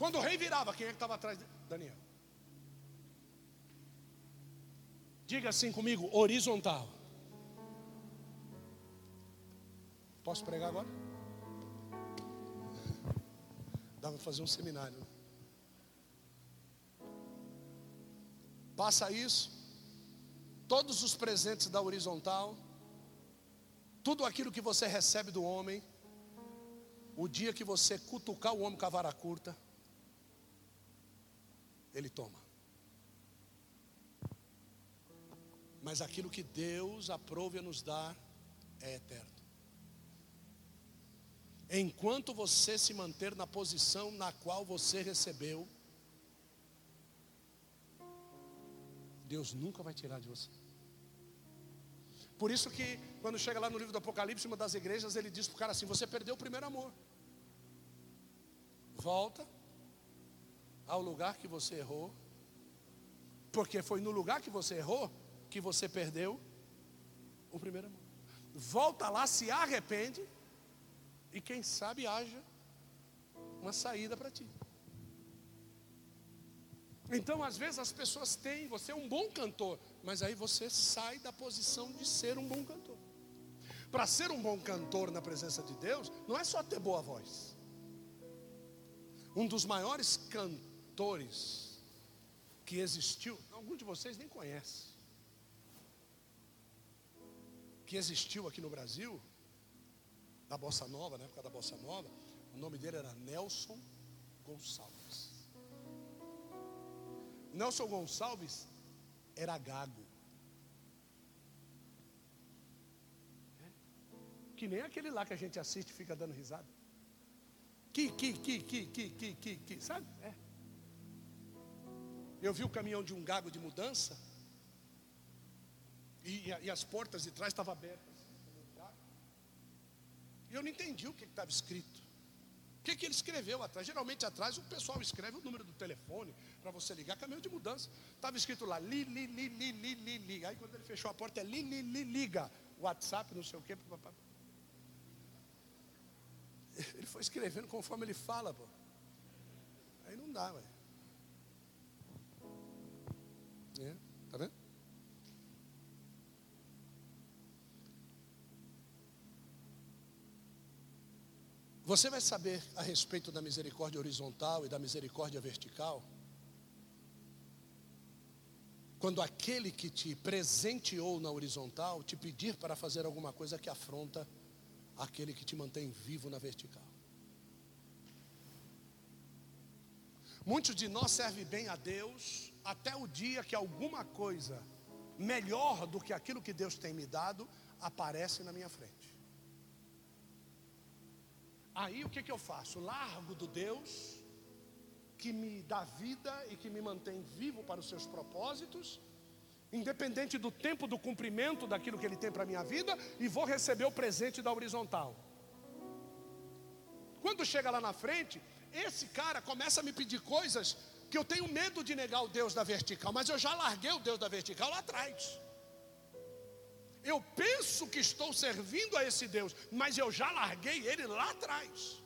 Quando o rei virava, quem é que estava atrás dele? Daniel. Diga assim comigo, horizontal. Posso pregar agora? Dá para fazer um seminário. Né? Passa isso. Todos os presentes da horizontal. Tudo aquilo que você recebe do homem. O dia que você cutucar o homem com a vara curta ele toma. Mas aquilo que Deus aprove a nos dar é eterno. Enquanto você se manter na posição na qual você recebeu, Deus nunca vai tirar de você. Por isso que quando chega lá no livro do Apocalipse, uma das igrejas, ele diz para o cara assim: você perdeu o primeiro amor. Volta ao lugar que você errou, porque foi no lugar que você errou que você perdeu o primeiro amor. Volta lá, se arrepende e quem sabe haja uma saída para ti. Então, às vezes as pessoas têm, você é um bom cantor, mas aí você sai da posição de ser um bom cantor. Para ser um bom cantor na presença de Deus, não é só ter boa voz. Um dos maiores cantores cantores que existiu, alguns de vocês nem conhecem, que existiu aqui no Brasil, da Bossa Nova, na época da Bossa Nova, o nome dele era Nelson Gonçalves. Nelson Gonçalves era gago. Que nem aquele lá que a gente assiste e fica dando risada. Que, que, que, que, que, que, que, que, sabe? É. Eu vi o caminhão de um gago de mudança. E, e as portas de trás estavam abertas. E eu não entendi o que estava escrito. O que, que ele escreveu atrás? Geralmente atrás o pessoal escreve o número do telefone para você ligar, caminhão de mudança. Estava escrito lá, li, li, li, li, li, li, li. Aí quando ele fechou a porta é li, li, li, liga. WhatsApp, não sei o quê. Ele foi escrevendo conforme ele fala, pô. Aí não dá, velho. É, tá vendo? Você vai saber a respeito da misericórdia horizontal e da misericórdia vertical quando aquele que te presenteou na horizontal te pedir para fazer alguma coisa que afronta aquele que te mantém vivo na vertical. Muitos de nós servem bem a Deus até o dia que alguma coisa melhor do que aquilo que Deus tem me dado aparece na minha frente. Aí o que, que eu faço? Largo do Deus que me dá vida e que me mantém vivo para os seus propósitos, independente do tempo do cumprimento daquilo que Ele tem para a minha vida, e vou receber o presente da horizontal. Quando chega lá na frente, esse cara começa a me pedir coisas que eu tenho medo de negar o Deus da vertical, mas eu já larguei o Deus da vertical lá atrás. Eu penso que estou servindo a esse Deus, mas eu já larguei ele lá atrás.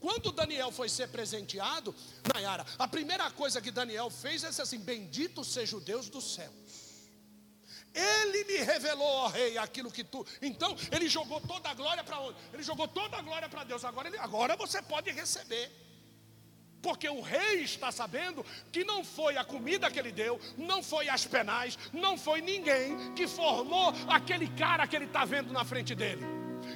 Quando Daniel foi ser presenteado, Nayara, a primeira coisa que Daniel fez é assim: Bendito seja o Deus dos céus. Ele me revelou, ó rei, aquilo que tu. Então, ele jogou toda a glória para onde? Ele jogou toda a glória para Deus. Agora, ele, agora você pode receber. Porque o rei está sabendo que não foi a comida que ele deu, não foi as penais, não foi ninguém que formou aquele cara que ele está vendo na frente dele.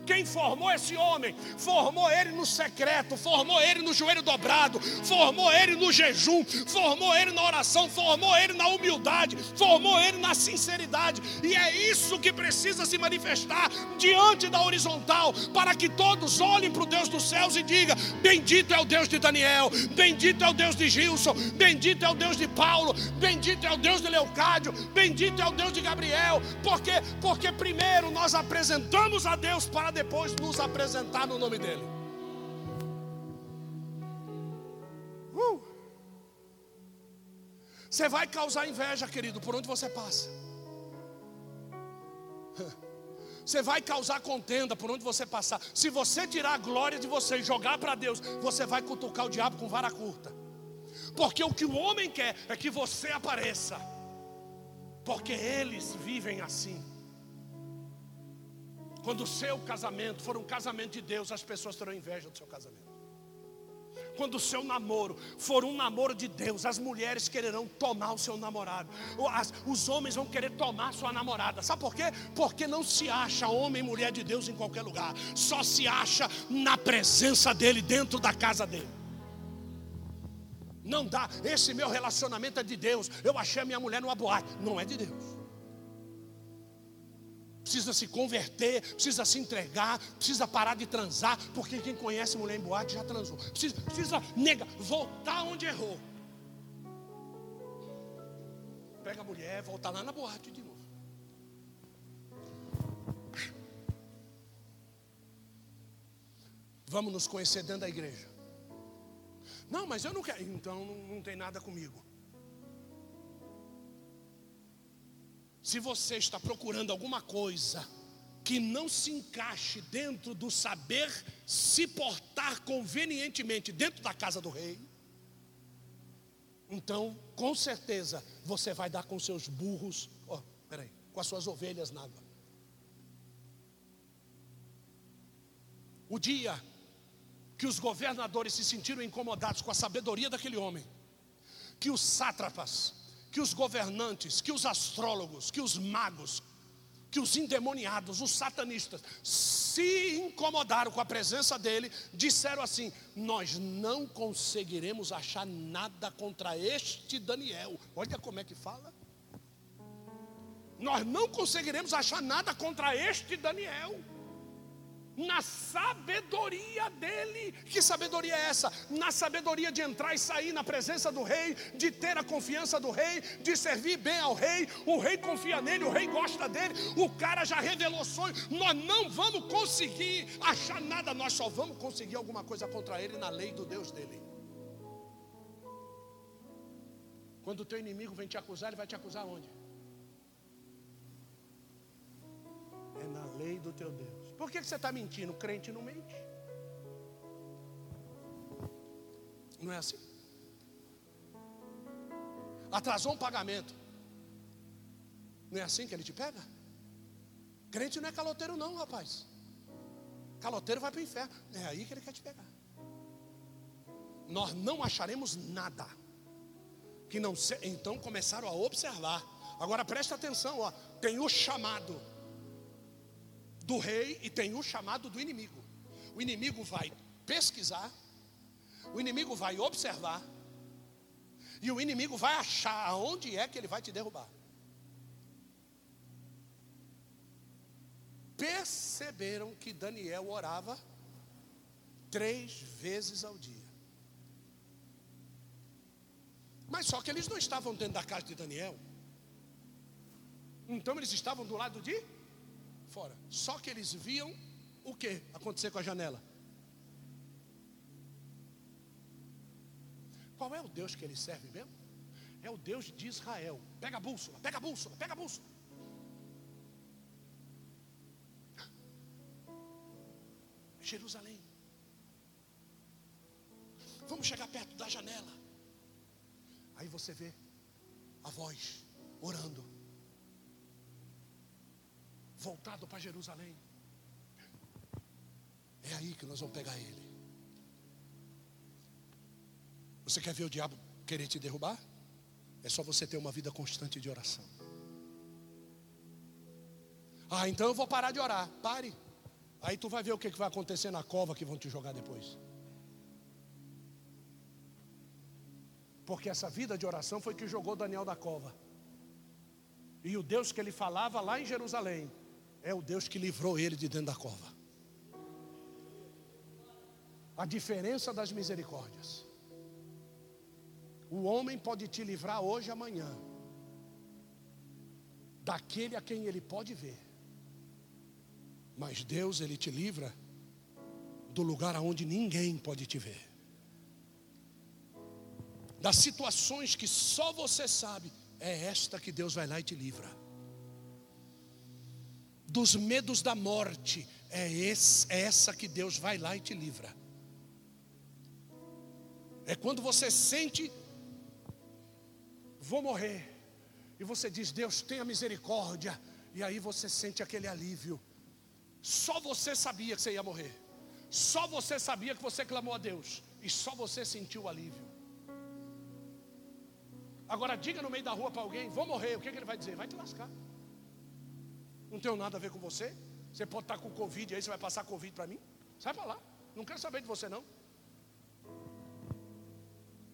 Quem formou esse homem? Formou ele no secreto, formou ele no joelho dobrado, formou ele no jejum, formou ele na oração, formou ele na humildade, formou ele na sinceridade. E é isso que precisa se manifestar diante da horizontal, para que todos olhem para o Deus dos céus e digam: Bendito é o Deus de Daniel, bendito é o Deus de Gilson, bendito é o Deus de Paulo, bendito é o Deus de Leocádio, bendito é o Deus de Gabriel, porque porque primeiro nós apresentamos a Deus para depois nos apresentar no nome dEle. Uh! Você vai causar inveja, querido, por onde você passa. Você vai causar contenda por onde você passar. Se você tirar a glória de você e jogar para Deus, você vai cutucar o diabo com vara curta. Porque o que o homem quer é que você apareça. Porque eles vivem assim. Quando o seu casamento for um casamento de Deus, as pessoas terão inveja do seu casamento. Quando o seu namoro for um namoro de Deus, as mulheres quererão tomar o seu namorado, as, os homens vão querer tomar sua namorada. Sabe por quê? Porque não se acha homem e mulher de Deus em qualquer lugar, só se acha na presença dEle, dentro da casa dEle. Não dá, esse meu relacionamento é de Deus. Eu achei a minha mulher numa boate, não é de Deus precisa se converter, precisa se entregar, precisa parar de transar, porque quem conhece mulher em boate já transou. Precisa, precisa nega, voltar onde errou. Pega a mulher, volta lá na boate de novo. Vamos nos conhecer dentro da igreja. Não, mas eu não quero. Então não, não tem nada comigo. Se você está procurando alguma coisa que não se encaixe dentro do saber se portar convenientemente dentro da casa do rei, então, com certeza, você vai dar com seus burros, oh, peraí, com as suas ovelhas na água. O dia que os governadores se sentiram incomodados com a sabedoria daquele homem, que os sátrapas, que os governantes, que os astrólogos, que os magos, que os endemoniados, os satanistas, se incomodaram com a presença dele, disseram assim: Nós não conseguiremos achar nada contra este Daniel. Olha como é que fala. Nós não conseguiremos achar nada contra este Daniel na sabedoria dele. Que sabedoria é essa? Na sabedoria de entrar e sair na presença do rei, de ter a confiança do rei, de servir bem ao rei. O rei confia nele, o rei gosta dele. O cara já revelou sonhos. Nós não vamos conseguir achar nada, nós só vamos conseguir alguma coisa contra ele na lei do Deus dele. Quando o teu inimigo vem te acusar, ele vai te acusar onde? É na lei do teu Deus. Por que você está mentindo? O crente não mente. Não é assim? Atrasou um pagamento. Não é assim que ele te pega? Crente não é caloteiro, não, rapaz. Caloteiro vai para o inferno. É aí que ele quer te pegar. Nós não acharemos nada que não se... Então começaram a observar. Agora presta atenção, ó. Tem o chamado do rei e tem o chamado do inimigo. O inimigo vai pesquisar, o inimigo vai observar, e o inimigo vai achar aonde é que ele vai te derrubar. Perceberam que Daniel orava três vezes ao dia. Mas só que eles não estavam dentro da casa de Daniel. Então eles estavam do lado de fora. Só que eles viam o que acontecer com a janela. Qual é o Deus que ele serve mesmo? É o Deus de Israel. Pega a bússola, pega a bússola, pega a bússola. Jerusalém. Vamos chegar perto da janela. Aí você vê a voz orando voltado para Jerusalém. É aí que nós vamos pegar ele. Você quer ver o diabo querer te derrubar? É só você ter uma vida constante de oração. Ah, então eu vou parar de orar. Pare. Aí tu vai ver o que vai acontecer na cova que vão te jogar depois. Porque essa vida de oração foi que jogou Daniel da cova. E o Deus que ele falava lá em Jerusalém é o Deus que livrou ele de dentro da cova. A diferença das misericórdias. O homem pode te livrar hoje, amanhã, daquele a quem ele pode ver. Mas Deus, ele te livra do lugar aonde ninguém pode te ver. Das situações que só você sabe é esta que Deus vai lá e te livra. Dos medos da morte, é, esse, é essa que Deus vai lá e te livra. É quando você sente, vou morrer, e você diz, Deus tenha misericórdia, e aí você sente aquele alívio. Só você sabia que você ia morrer, só você sabia que você clamou a Deus, e só você sentiu o alívio. Agora diga no meio da rua para alguém, vou morrer, o que, que, ele vai dizer? Vai te lascar. Não tenho nada a ver com você. Você pode estar com Covid aí, você vai passar Covid para mim? Sai para lá. Não quero saber de você não.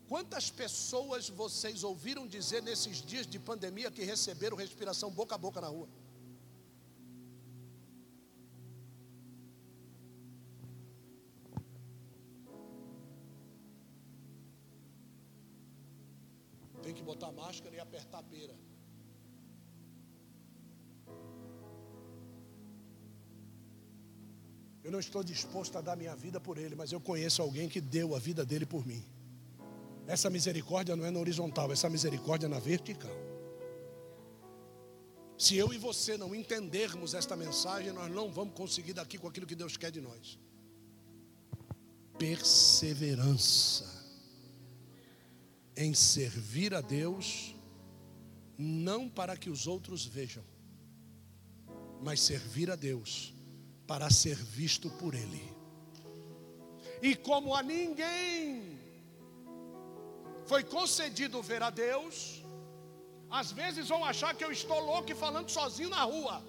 Quantas pessoas vocês ouviram dizer nesses dias de pandemia que receberam respiração boca a boca na rua? tem que botar máscara e apertar a beira. Eu não estou disposto a dar minha vida por ele, mas eu conheço alguém que deu a vida dele por mim. Essa misericórdia não é na horizontal, essa misericórdia é na vertical. Se eu e você não entendermos esta mensagem, nós não vamos conseguir daqui com aquilo que Deus quer de nós. Perseverança em servir a Deus, não para que os outros vejam, mas servir a Deus para ser visto por Ele. E como a ninguém foi concedido ver a Deus, às vezes vão achar que eu estou louco e falando sozinho na rua.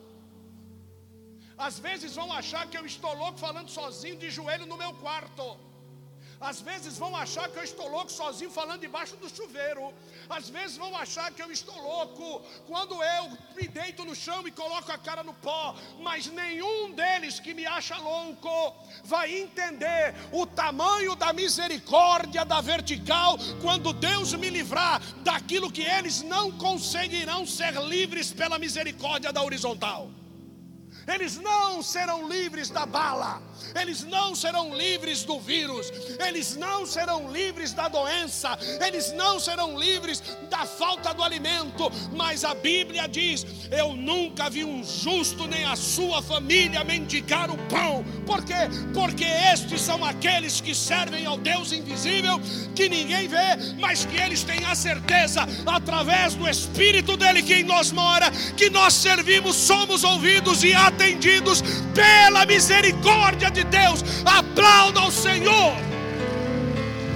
Às vezes vão achar que eu estou louco falando sozinho de joelho no meu quarto. Às vezes vão achar que eu estou louco sozinho falando debaixo do chuveiro. Às vezes vão achar que eu estou louco quando eu me deito no chão e coloco a cara no pó. Mas nenhum deles que me acha louco vai entender o tamanho da misericórdia da vertical quando Deus me livrar daquilo que eles não conseguirão ser livres pela misericórdia da horizontal. Eles não serão livres da bala, eles não serão livres do vírus, eles não serão livres da doença, eles não serão livres da falta do alimento, mas a Bíblia diz: Eu nunca vi um justo nem a sua família mendigar o pão, por quê? Porque estes são aqueles que servem ao Deus invisível, que ninguém vê, mas que eles têm a certeza, através do Espírito dele que em nós mora, que nós servimos, somos ouvidos e atendidos pela misericórdia de Deus. Aplauda ao Senhor.